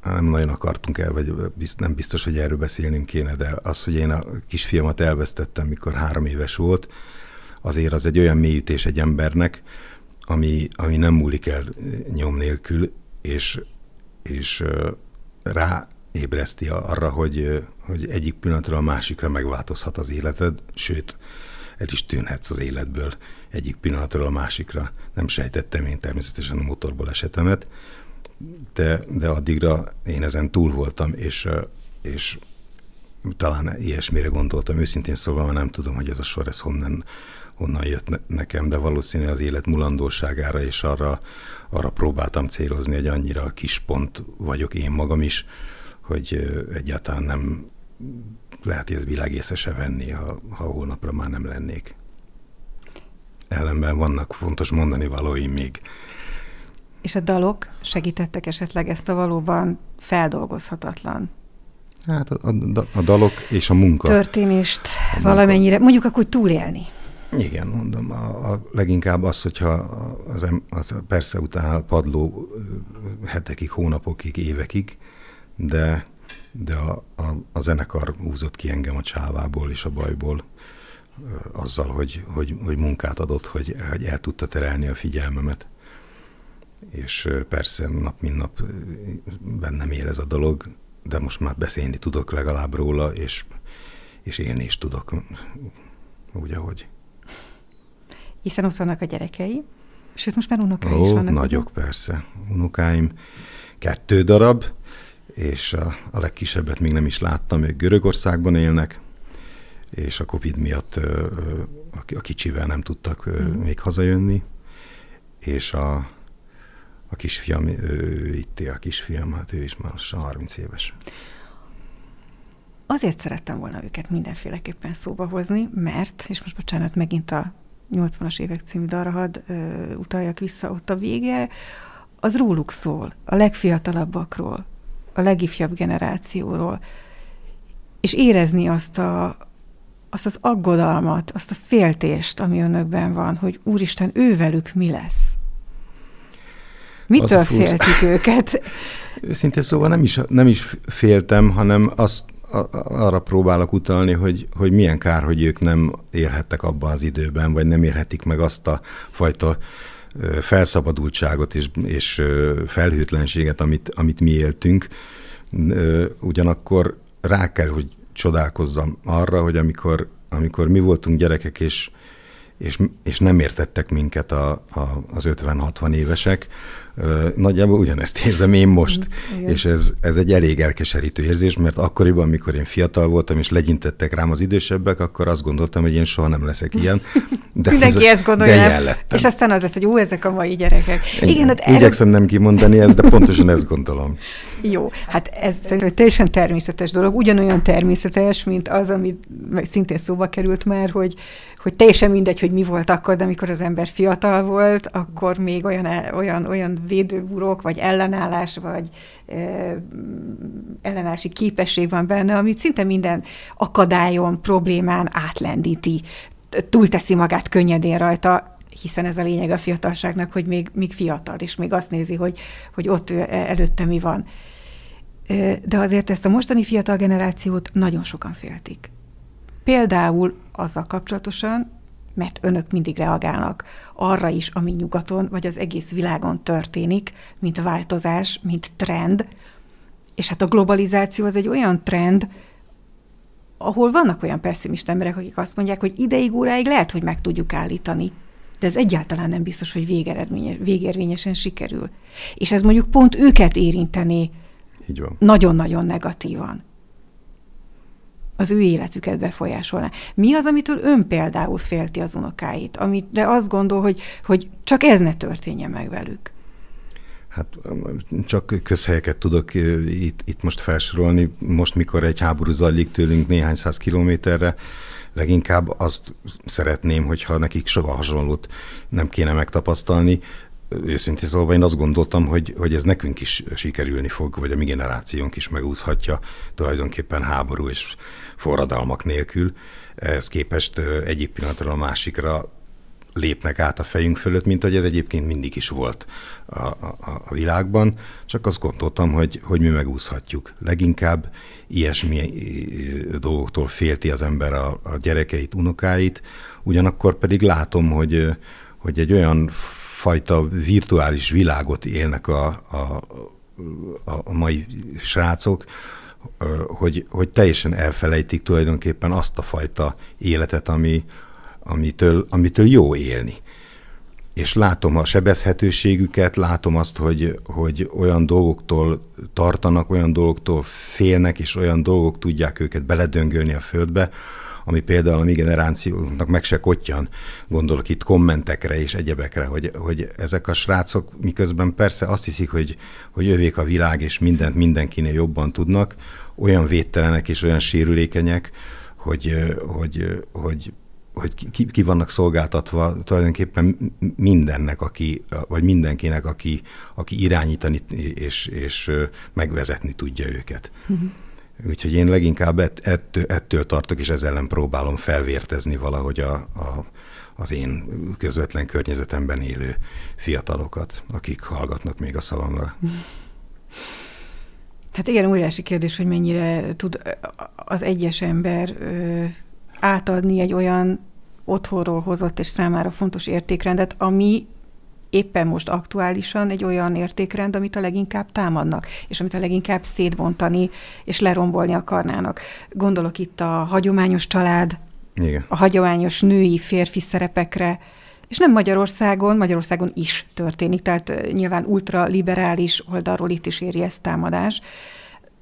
nem nagyon akartunk el, vagy nem biztos, hogy erről beszélnünk kéne, de az, hogy én a kisfiamat elvesztettem, mikor három éves volt, azért az egy olyan mélyütés egy embernek, ami, ami nem múlik el nyom nélkül, és, és ráébreszti arra, hogy, hogy egyik pillanatról a másikra megváltozhat az életed, sőt, el is tűnhetsz az életből egyik pillanatról a másikra. Nem sejtettem én természetesen a motorból esetemet, de, de addigra én ezen túl voltam, és, és talán ilyesmire gondoltam. Őszintén szólva nem tudom, hogy ez a sor ez honnan, honnan jött nekem, de valószínű az élet mulandóságára, és arra, arra próbáltam célozni, hogy annyira kis pont vagyok én magam is, hogy egyáltalán nem lehet, hogy ez világ észre se venni, ha, ha holnapra már nem lennék. Ellenben vannak fontos mondani valóim még. És a dalok segítettek esetleg ezt a valóban feldolgozhatatlan Hát a, a, a dalok és a munka. Történést a valamennyire, munka. mondjuk akkor túlélni. Igen, mondom, a, a leginkább az, hogyha az, az persze utána padló hetekig, hónapokig, évekig, de, de a, a, a zenekar húzott ki engem a csávából és a bajból azzal, hogy, hogy, hogy munkát adott, hogy, hogy el tudta terelni a figyelmemet. És persze nap mint nap bennem él ez a dolog, de most már beszélni tudok legalább róla, és, és élni is tudok úgy, ahogy hiszen ott vannak a gyerekei, sőt, most már unokái Ó, is vannak. nagyok, ugye? persze. Unokáim kettő darab, és a, a legkisebbet még nem is láttam, ők Görögországban élnek, és a Covid miatt a, a kicsivel nem tudtak mm. még hazajönni, és a, a kisfiam, ő itt él, a kisfiam, hát ő is már 30 éves. Azért szerettem volna őket mindenféleképpen szóba hozni, mert, és most bocsánat, megint a 80-as évek című darra hadd utaljak vissza, ott a vége, az róluk szól, a legfiatalabbakról, a legifjabb generációról, és érezni azt, a, azt az aggodalmat, azt a féltést, ami önökben van, hogy úristen, ővelük mi lesz? Mitől féltik őket? Őszintén szóval nem is, nem is féltem, hanem azt arra próbálok utalni, hogy, hogy milyen kár, hogy ők nem élhettek abban az időben, vagy nem élhetik meg azt a fajta felszabadultságot és, és felhőtlenséget, amit, amit mi éltünk. Ugyanakkor rá kell, hogy csodálkozzam arra, hogy amikor, amikor mi voltunk gyerekek, és, és, és nem értettek minket a, a, az 50-60 évesek, Nagyjából ugyanezt érzem én most, Igen. és ez, ez egy elég elkeserítő érzés, mert akkoriban, amikor én fiatal voltam, és legyintettek rám az idősebbek, akkor azt gondoltam, hogy én soha nem leszek ilyen. De Mindenki ez, ezt gondolja. De és aztán az lesz, hogy ú, ezek a mai gyerekek. Igen, Igen hát Igyekszem nem kimondani ezt, de pontosan ezt gondolom. Jó, hát ez szerintem teljesen természetes dolog, ugyanolyan természetes, mint az, ami szintén szóba került már, hogy, hogy teljesen mindegy, hogy mi volt akkor, de amikor az ember fiatal volt, akkor még olyan, olyan, olyan védőburok, vagy ellenállás, vagy e, ellenállási képesség van benne, amit szinte minden akadályon, problémán átlendíti, túlteszi magát könnyedén rajta, hiszen ez a lényeg a fiatalságnak, hogy még, még fiatal, és még azt nézi, hogy, hogy ott előtte mi van. De azért ezt a mostani fiatal generációt nagyon sokan féltik. Például azzal kapcsolatosan, mert önök mindig reagálnak arra is, ami nyugaton vagy az egész világon történik, mint változás, mint trend. És hát a globalizáció az egy olyan trend, ahol vannak olyan pessimista emberek, akik azt mondják, hogy ideig, óráig lehet, hogy meg tudjuk állítani, de ez egyáltalán nem biztos, hogy végérvényesen sikerül. És ez mondjuk pont őket érinteni nagyon-nagyon negatívan az ő életüket befolyásolná. Mi az, amitől ön például félti az unokáit, amire azt gondol, hogy, hogy csak ez ne történjen meg velük? Hát csak közhelyeket tudok itt, itt most felsorolni. Most, mikor egy háború zajlik tőlünk néhány száz kilométerre, leginkább azt szeretném, hogyha nekik soha hasonlót nem kéne megtapasztalni. Őszintén szólva én azt gondoltam, hogy, hogy ez nekünk is sikerülni fog, vagy a mi generációnk is megúszhatja tulajdonképpen háború és forradalmak nélkül. Ez képest egyik pillanatról a másikra lépnek át a fejünk fölött, mint hogy ez egyébként mindig is volt a, a, a világban, csak azt gondoltam, hogy, hogy mi megúszhatjuk. Leginkább ilyesmi dolgoktól félti az ember a, a gyerekeit, unokáit, ugyanakkor pedig látom, hogy, hogy egy olyan fajta virtuális világot élnek a, a, a mai srácok, hogy, hogy teljesen elfelejtik tulajdonképpen azt a fajta életet, ami, amitől, amitől jó élni. És látom a sebezhetőségüket, látom azt, hogy, hogy olyan dolgoktól tartanak, olyan dolgoktól félnek, és olyan dolgok tudják őket beledöngölni a földbe, ami például a mi generációnknak meg se kottyan, gondolok itt kommentekre és egyebekre, hogy, hogy ezek a srácok miközben persze azt hiszik, hogy, hogy övék a világ, és mindent mindenkinél jobban tudnak, olyan védtelenek és olyan sérülékenyek, hogy, hogy, hogy hogy ki, ki vannak szolgáltatva tulajdonképpen mindennek, aki, vagy mindenkinek, aki, aki irányítani és, és megvezetni tudja őket. Uh-huh. Úgyhogy én leginkább ett, ettől, ettől tartok, és ezzel ellen próbálom felvértezni valahogy a, a, az én közvetlen környezetemben élő fiatalokat, akik hallgatnak még a szavamra. Hát igen, óriási kérdés, hogy mennyire tud az egyes ember átadni egy olyan otthonról hozott és számára fontos értékrendet, ami éppen most aktuálisan egy olyan értékrend, amit a leginkább támadnak, és amit a leginkább szétbontani és lerombolni akarnának. Gondolok itt a hagyományos család, Igen. a hagyományos női, férfi szerepekre, és nem Magyarországon, Magyarországon is történik, tehát nyilván ultraliberális oldalról itt is éri ezt támadás.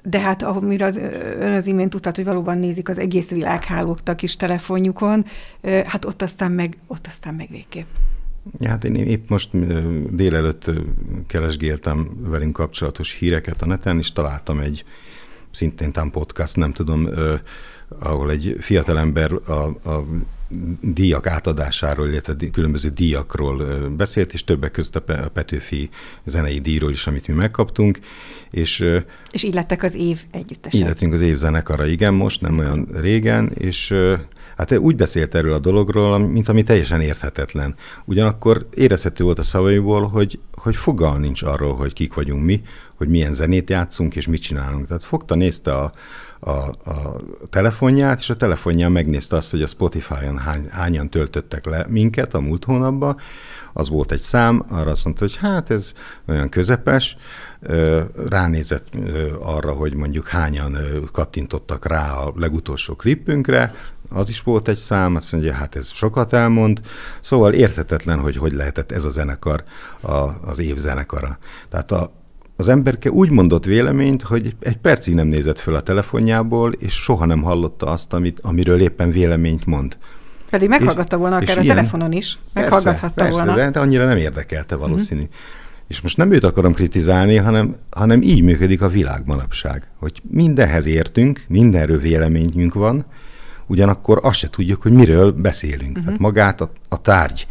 De hát amire az, ön az imént utalt, hogy valóban nézik az egész világ hálógta kis telefonjukon, hát ott aztán meg, ott aztán meg végképp. Ja, hát én épp most délelőtt keresgéltem velünk kapcsolatos híreket a neten, és találtam egy szintén tám podcast, nem tudom, ahol egy fiatalember a, a díjak átadásáról, illetve különböző díjakról beszélt, és többek között a Petőfi zenei díjról is, amit mi megkaptunk. És, és így lettek az év együttesek. Így lettünk az év zenekara, igen, most, nem olyan régen, és Hát úgy beszélt erről a dologról, mint ami teljesen érthetetlen. Ugyanakkor érezhető volt a szavaiból, hogy, hogy fogal nincs arról, hogy kik vagyunk mi, hogy milyen zenét játszunk és mit csinálunk. Tehát fogta, nézte a, a, a telefonját, és a telefonján megnézte azt, hogy a Spotify-on hány, hányan töltöttek le minket a múlt hónapban, az volt egy szám, arra azt mondta, hogy hát ez olyan közepes, ránézett arra, hogy mondjuk hányan kattintottak rá a legutolsó klipünkre, az is volt egy szám, azt mondja, hát ez sokat elmond, szóval érthetetlen, hogy hogy lehetett ez a zenekar a, az év zenekara. Tehát a, az emberke úgy mondott véleményt, hogy egy percig nem nézett föl a telefonjából, és soha nem hallotta azt, amit, amiről éppen véleményt mond. Pedig meghallgatta volna akár a ilyen, telefonon is. Meghallgathatta persze, volna. Persze, de annyira nem érdekelte valószínű. Uh-huh. És most nem őt akarom kritizálni, hanem, hanem így működik a világ manapság, hogy mindenhez értünk, mindenről véleményünk van, ugyanakkor azt se tudjuk, hogy miről beszélünk. Uh-huh. Tehát magát a, a tárgy,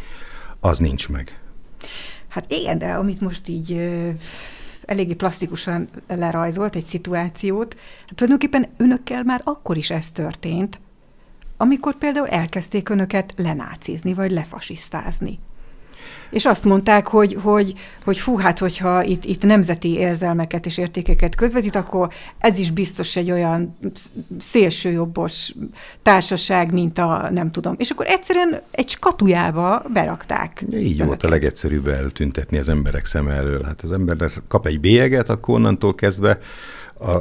az nincs meg. Hát igen, de amit most így eléggé plastikusan lerajzolt egy szituációt, hát tulajdonképpen önökkel már akkor is ez történt, amikor például elkezdték önöket lenácizni, vagy lefasisztázni. És azt mondták, hogy, hogy, hogy fú, hát hogyha itt, itt nemzeti érzelmeket és értékeket közvetít, akkor ez is biztos egy olyan szélsőjobbos társaság, mint a nem tudom. És akkor egyszerűen egy skatujába berakták. Így önöket. volt a legegyszerűbb eltüntetni az emberek szem elől. Hát az ember kap egy bélyeget, akkor onnantól kezdve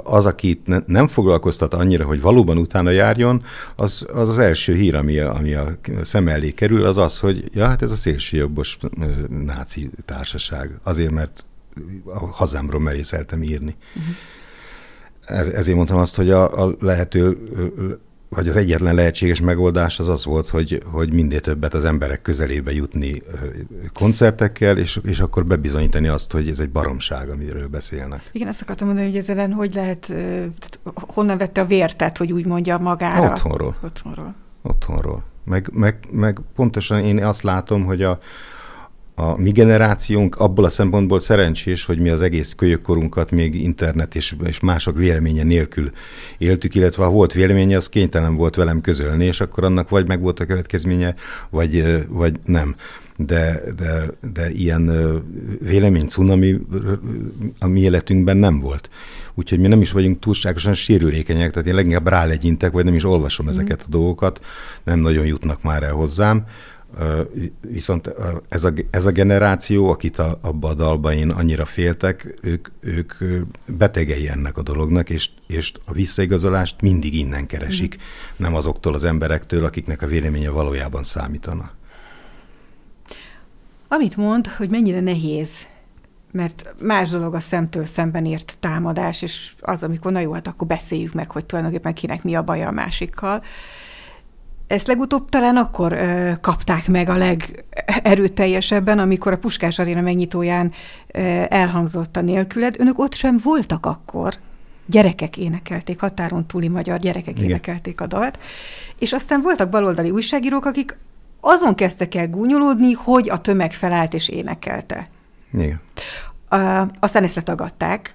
az, akit ne, nem foglalkoztat annyira, hogy valóban utána járjon, az az, az első hír, ami a, ami a szem elé kerül, az az, hogy ja, hát ez a szélsőjobbos náci társaság. Azért, mert a hazámról merészeltem írni. Uh-huh. Ez, ezért mondtam azt, hogy a, a lehető vagy az egyetlen lehetséges megoldás az az volt, hogy, hogy minél többet az emberek közelébe jutni koncertekkel, és, és akkor bebizonyítani azt, hogy ez egy baromság, amiről beszélnek. Igen, azt akartam mondani, hogy ezzel hogy lehet, tehát honnan vette a vértet, hogy úgy mondja magára? Otthonról. Otthonról. Otthonról. Meg, meg, meg pontosan én azt látom, hogy a, a mi generációnk abból a szempontból szerencsés, hogy mi az egész kölyökkorunkat még internet és, és mások véleménye nélkül éltük, illetve ha volt véleménye, az kénytelen volt velem közölni, és akkor annak vagy meg volt a következménye, vagy, vagy nem. De, de, de ilyen vélemény cunami a mi életünkben nem volt. Úgyhogy mi nem is vagyunk túlságosan sérülékenyek, tehát én leginkább rálegyintek, vagy nem is olvasom mm. ezeket a dolgokat, nem nagyon jutnak már el hozzám Viszont ez a, ez a generáció, akit a, abba a dalba én annyira féltek, ők, ők betegei ennek a dolognak, és, és a visszaigazolást mindig innen keresik, mm. nem azoktól az emberektől, akiknek a véleménye valójában számítana. Amit mond, hogy mennyire nehéz, mert más dolog a szemtől szemben ért támadás, és az, amikor na jó, hát akkor beszéljük meg, hogy tulajdonképpen kinek mi a baja a másikkal. Ezt legutóbb talán akkor ö, kapták meg a legerőteljesebben, amikor a Puskás Aréna megnyitóján ö, elhangzott a nélküled. Önök ott sem voltak akkor. Gyerekek énekelték, határon túli magyar gyerekek Igen. énekelték a dalt. És aztán voltak baloldali újságírók, akik azon kezdtek el gúnyolódni, hogy a tömeg felállt és énekelte. Igen. Uh, aztán ezt letagadták,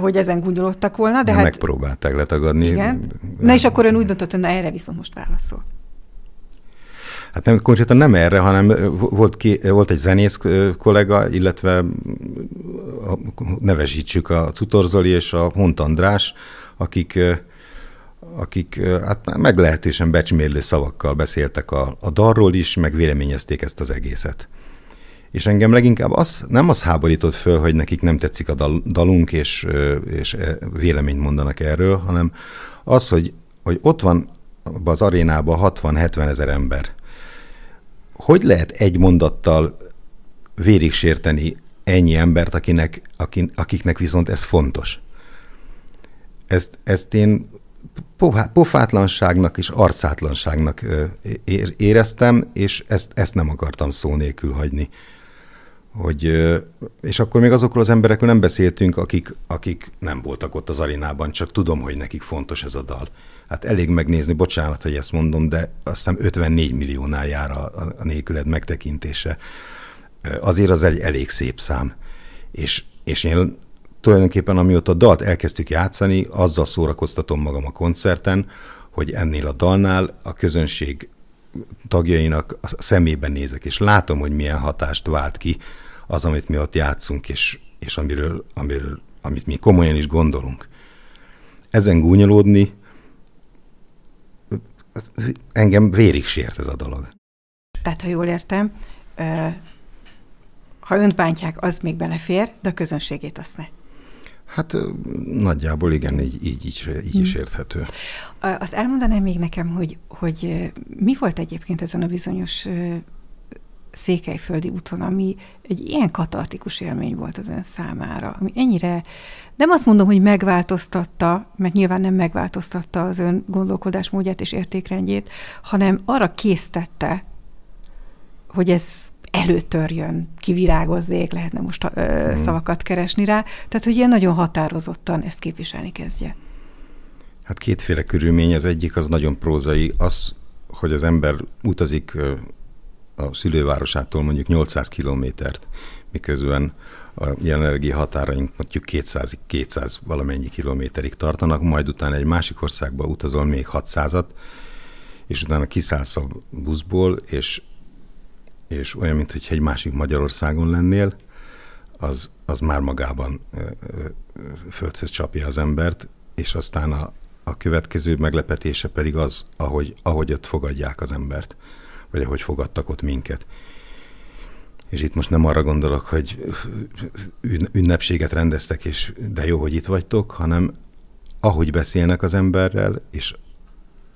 hogy ezen gúnyolódtak volna. De, hát, megpróbálták letagadni. Igen. Na és akkor ön úgy döntött, hogy na erre viszont most válaszol. Hát nem, konkrétan nem erre, hanem volt, ki, volt egy zenész kollega, illetve nevesítsük a Cutorzoli és a Hont András, akik, akik hát meglehetősen becsmérlő szavakkal beszéltek a, a darról is, meg véleményezték ezt az egészet. És engem leginkább az, nem az háborított föl, hogy nekik nem tetszik a dal, dalunk, és, és véleményt mondanak erről, hanem az, hogy, hogy ott van az arénában 60-70 ezer ember. Hogy lehet egy mondattal vérig sérteni ennyi embert, akinek, akin, akiknek viszont ez fontos? Ezt, ezt én pofátlanságnak és arcátlanságnak éreztem, és ezt, ezt nem akartam szó nélkül hagyni hogy, és akkor még azokról az emberekről nem beszéltünk, akik, akik nem voltak ott az arénában, csak tudom, hogy nekik fontos ez a dal. Hát elég megnézni, bocsánat, hogy ezt mondom, de azt hiszem 54 milliónál jár a, a nélküled megtekintése. Azért az egy elég szép szám. És, és én tulajdonképpen amióta a dalt elkezdtük játszani, azzal szórakoztatom magam a koncerten, hogy ennél a dalnál a közönség tagjainak a szemében nézek, és látom, hogy milyen hatást vált ki az, amit mi ott játszunk, és, és amiről, amiről, amit mi komolyan is gondolunk. Ezen gúnyolódni engem vérig sért ez a dolog. Tehát, ha jól értem, ha önt bántják, az még belefér, de a közönségét azt ne. Hát nagyjából igen, így, így, így, így is hm. érthető. Azt elmondanám még nekem, hogy, hogy mi volt egyébként ezen a bizonyos székelyföldi úton, ami egy ilyen katartikus élmény volt az ön számára, ami ennyire, nem azt mondom, hogy megváltoztatta, mert nyilván nem megváltoztatta az ön gondolkodásmódját és értékrendjét, hanem arra késztette, hogy ez előtörjön, kivirágozzék, lehetne most ö, hmm. szavakat keresni rá. Tehát, hogy ilyen nagyon határozottan ezt képviselni kezdje. Hát kétféle körülmény, az egyik az nagyon prózai, az, hogy az ember utazik a szülővárosától mondjuk 800 kilométert, miközben a jelenlegi határaink mondjuk 200 200 valamennyi kilométerig tartanak, majd utána egy másik országba utazol még 600-at, és utána kiszállsz a buszból, és és olyan, mintha egy másik Magyarországon lennél, az, az már magában földhöz csapja az embert, és aztán a, a következő meglepetése pedig az, ahogy, ahogy ott fogadják az embert, vagy ahogy fogadtak ott minket. És itt most nem arra gondolok, hogy ünnepséget rendeztek, és de jó, hogy itt vagytok, hanem ahogy beszélnek az emberrel, és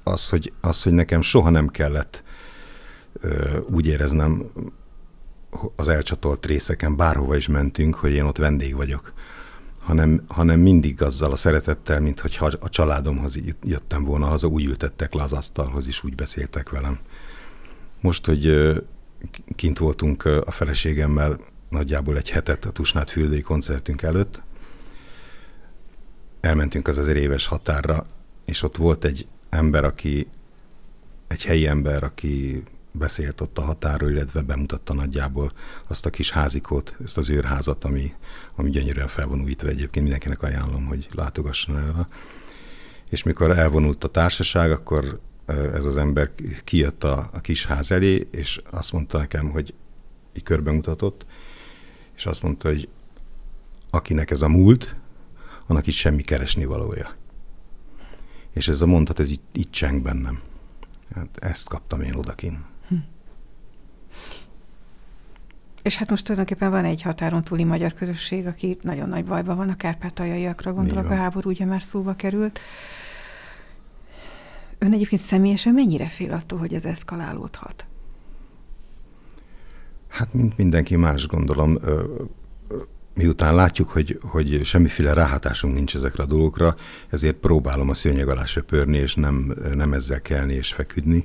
az, hogy, az, hogy nekem soha nem kellett úgy éreznem az elcsatolt részeken, bárhova is mentünk, hogy én ott vendég vagyok, hanem, hanem mindig azzal a szeretettel, mint hogyha a családomhoz jöttem volna haza, úgy ültettek le az asztalhoz, és úgy beszéltek velem. Most, hogy kint voltunk a feleségemmel nagyjából egy hetet a Tusnát fürdői koncertünk előtt, elmentünk az ezer éves határra, és ott volt egy ember, aki egy helyi ember, aki beszélt ott a határól, illetve bemutatta nagyjából azt a kis házikót, ezt az őrházat, ami, ami gyönyörűen fel van újítva egyébként. Mindenkinek ajánlom, hogy látogasson erre. És mikor elvonult a társaság, akkor ez az ember kijött a, a kis ház elé, és azt mondta nekem, hogy így körbemutatott, és azt mondta, hogy akinek ez a múlt, annak itt semmi keresni valója. És ez a mondat, ez így, így cseng bennem. Hát ezt kaptam én odakin. És hát most tulajdonképpen van egy határon túli magyar közösség, aki nagyon nagy bajban van, a kárpátaljaiakra gondolok, a háború ugye már szóba került. Ön egyébként személyesen mennyire fél attól, hogy ez eszkalálódhat? Hát, mint mindenki más, gondolom, miután látjuk, hogy, hogy semmiféle ráhatásunk nincs ezekre a dolgokra, ezért próbálom a szőnyeg alá söpörni, és nem, nem ezzel kelni és feküdni,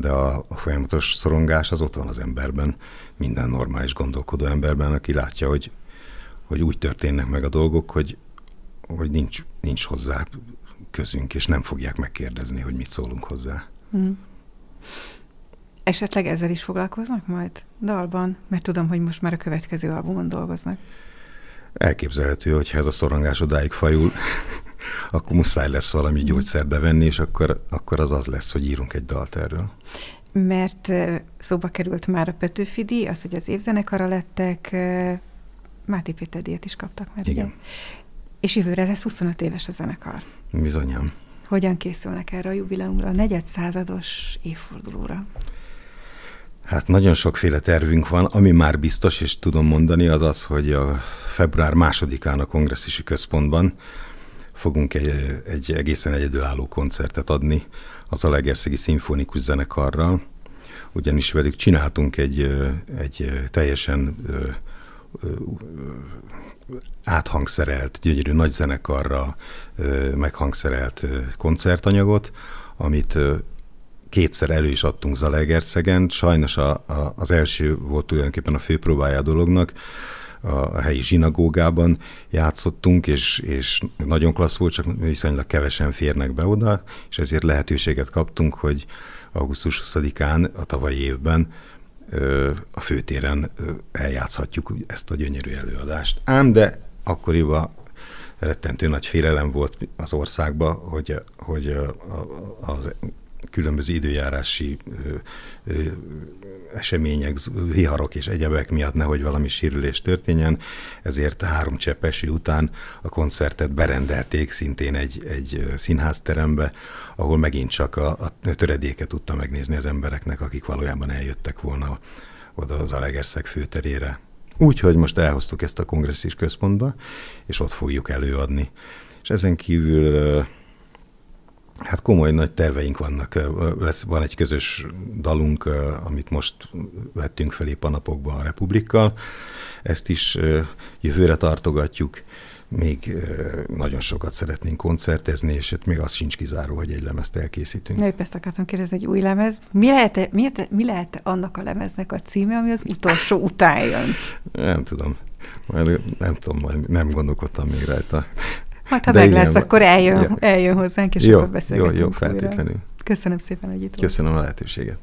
de a, a folyamatos szorongás az ott van az emberben, minden normális gondolkodó emberben, aki látja, hogy, hogy úgy történnek meg a dolgok, hogy, hogy nincs, nincs hozzá közünk, és nem fogják megkérdezni, hogy mit szólunk hozzá. Hmm. Esetleg ezzel is foglalkoznak majd dalban? Mert tudom, hogy most már a következő albumon dolgoznak. Elképzelhető, hogy ez a szorongás odáig fajul, akkor muszáj lesz valami gyógyszert bevenni, és akkor, akkor az az lesz, hogy írunk egy dalt erről mert szóba került már a Petőfi díj, az, hogy az évzenekara lettek, Máté Péter díjat is kaptak már. Igen. Ugye? És jövőre lesz 25 éves a zenekar. Bizonyám. Hogyan készülnek erre a jubileumra, a negyed százados évfordulóra? Hát nagyon sokféle tervünk van. Ami már biztos, és tudom mondani, az az, hogy a február másodikán a kongresszusi központban fogunk egy, egy egészen egyedülálló koncertet adni az Alegerszegi Szimfonikus Zenekarral, ugyanis velük csináltunk egy, egy teljesen áthangszerelt, gyönyörű nagy zenekarra meghangszerelt koncertanyagot, amit kétszer elő is adtunk Zalaegerszegen. Sajnos a, a, az első volt tulajdonképpen a főpróbája a dolognak, a helyi zsinagógában játszottunk, és, és nagyon klassz volt, csak viszonylag kevesen férnek be oda, és ezért lehetőséget kaptunk, hogy augusztus 20-án a tavalyi évben a főtéren eljátszhatjuk ezt a gyönyörű előadást. Ám de akkoriban rettentő nagy félelem volt az országban, hogy, hogy az különböző időjárási események, viharok és egyebek miatt nehogy valami sérülés történjen, ezért három cseppesi után a koncertet berendelték szintén egy, egy színházterembe, ahol megint csak a, a töredéket tudta megnézni az embereknek, akik valójában eljöttek volna oda az Alegerszeg főterére. Úgyhogy most elhoztuk ezt a kongresszus központba, és ott fogjuk előadni. És ezen kívül Hát komoly nagy terveink vannak. Lesz, van egy közös dalunk, amit most vettünk fel épp a napokban a Republikkal. Ezt is jövőre tartogatjuk. Még nagyon sokat szeretnénk koncertezni, és itt még az sincs kizáró, hogy egy lemezt elkészítünk. Épp ezt akartam kérdezni, egy új lemez. Mi lehet, mi, lehet, mi lehet annak a lemeznek a címe, ami az utolsó után jön? Nem tudom. Majd nem tudom, majd nem gondolkodtam még rajta. Majd ha De meg igen, lesz, akkor eljön, eljön hozzánk, és jó, akkor beszélgetünk Jó, jó, feltétlenül. Köszönöm szépen, hogy itt Köszönöm a lehetőséget.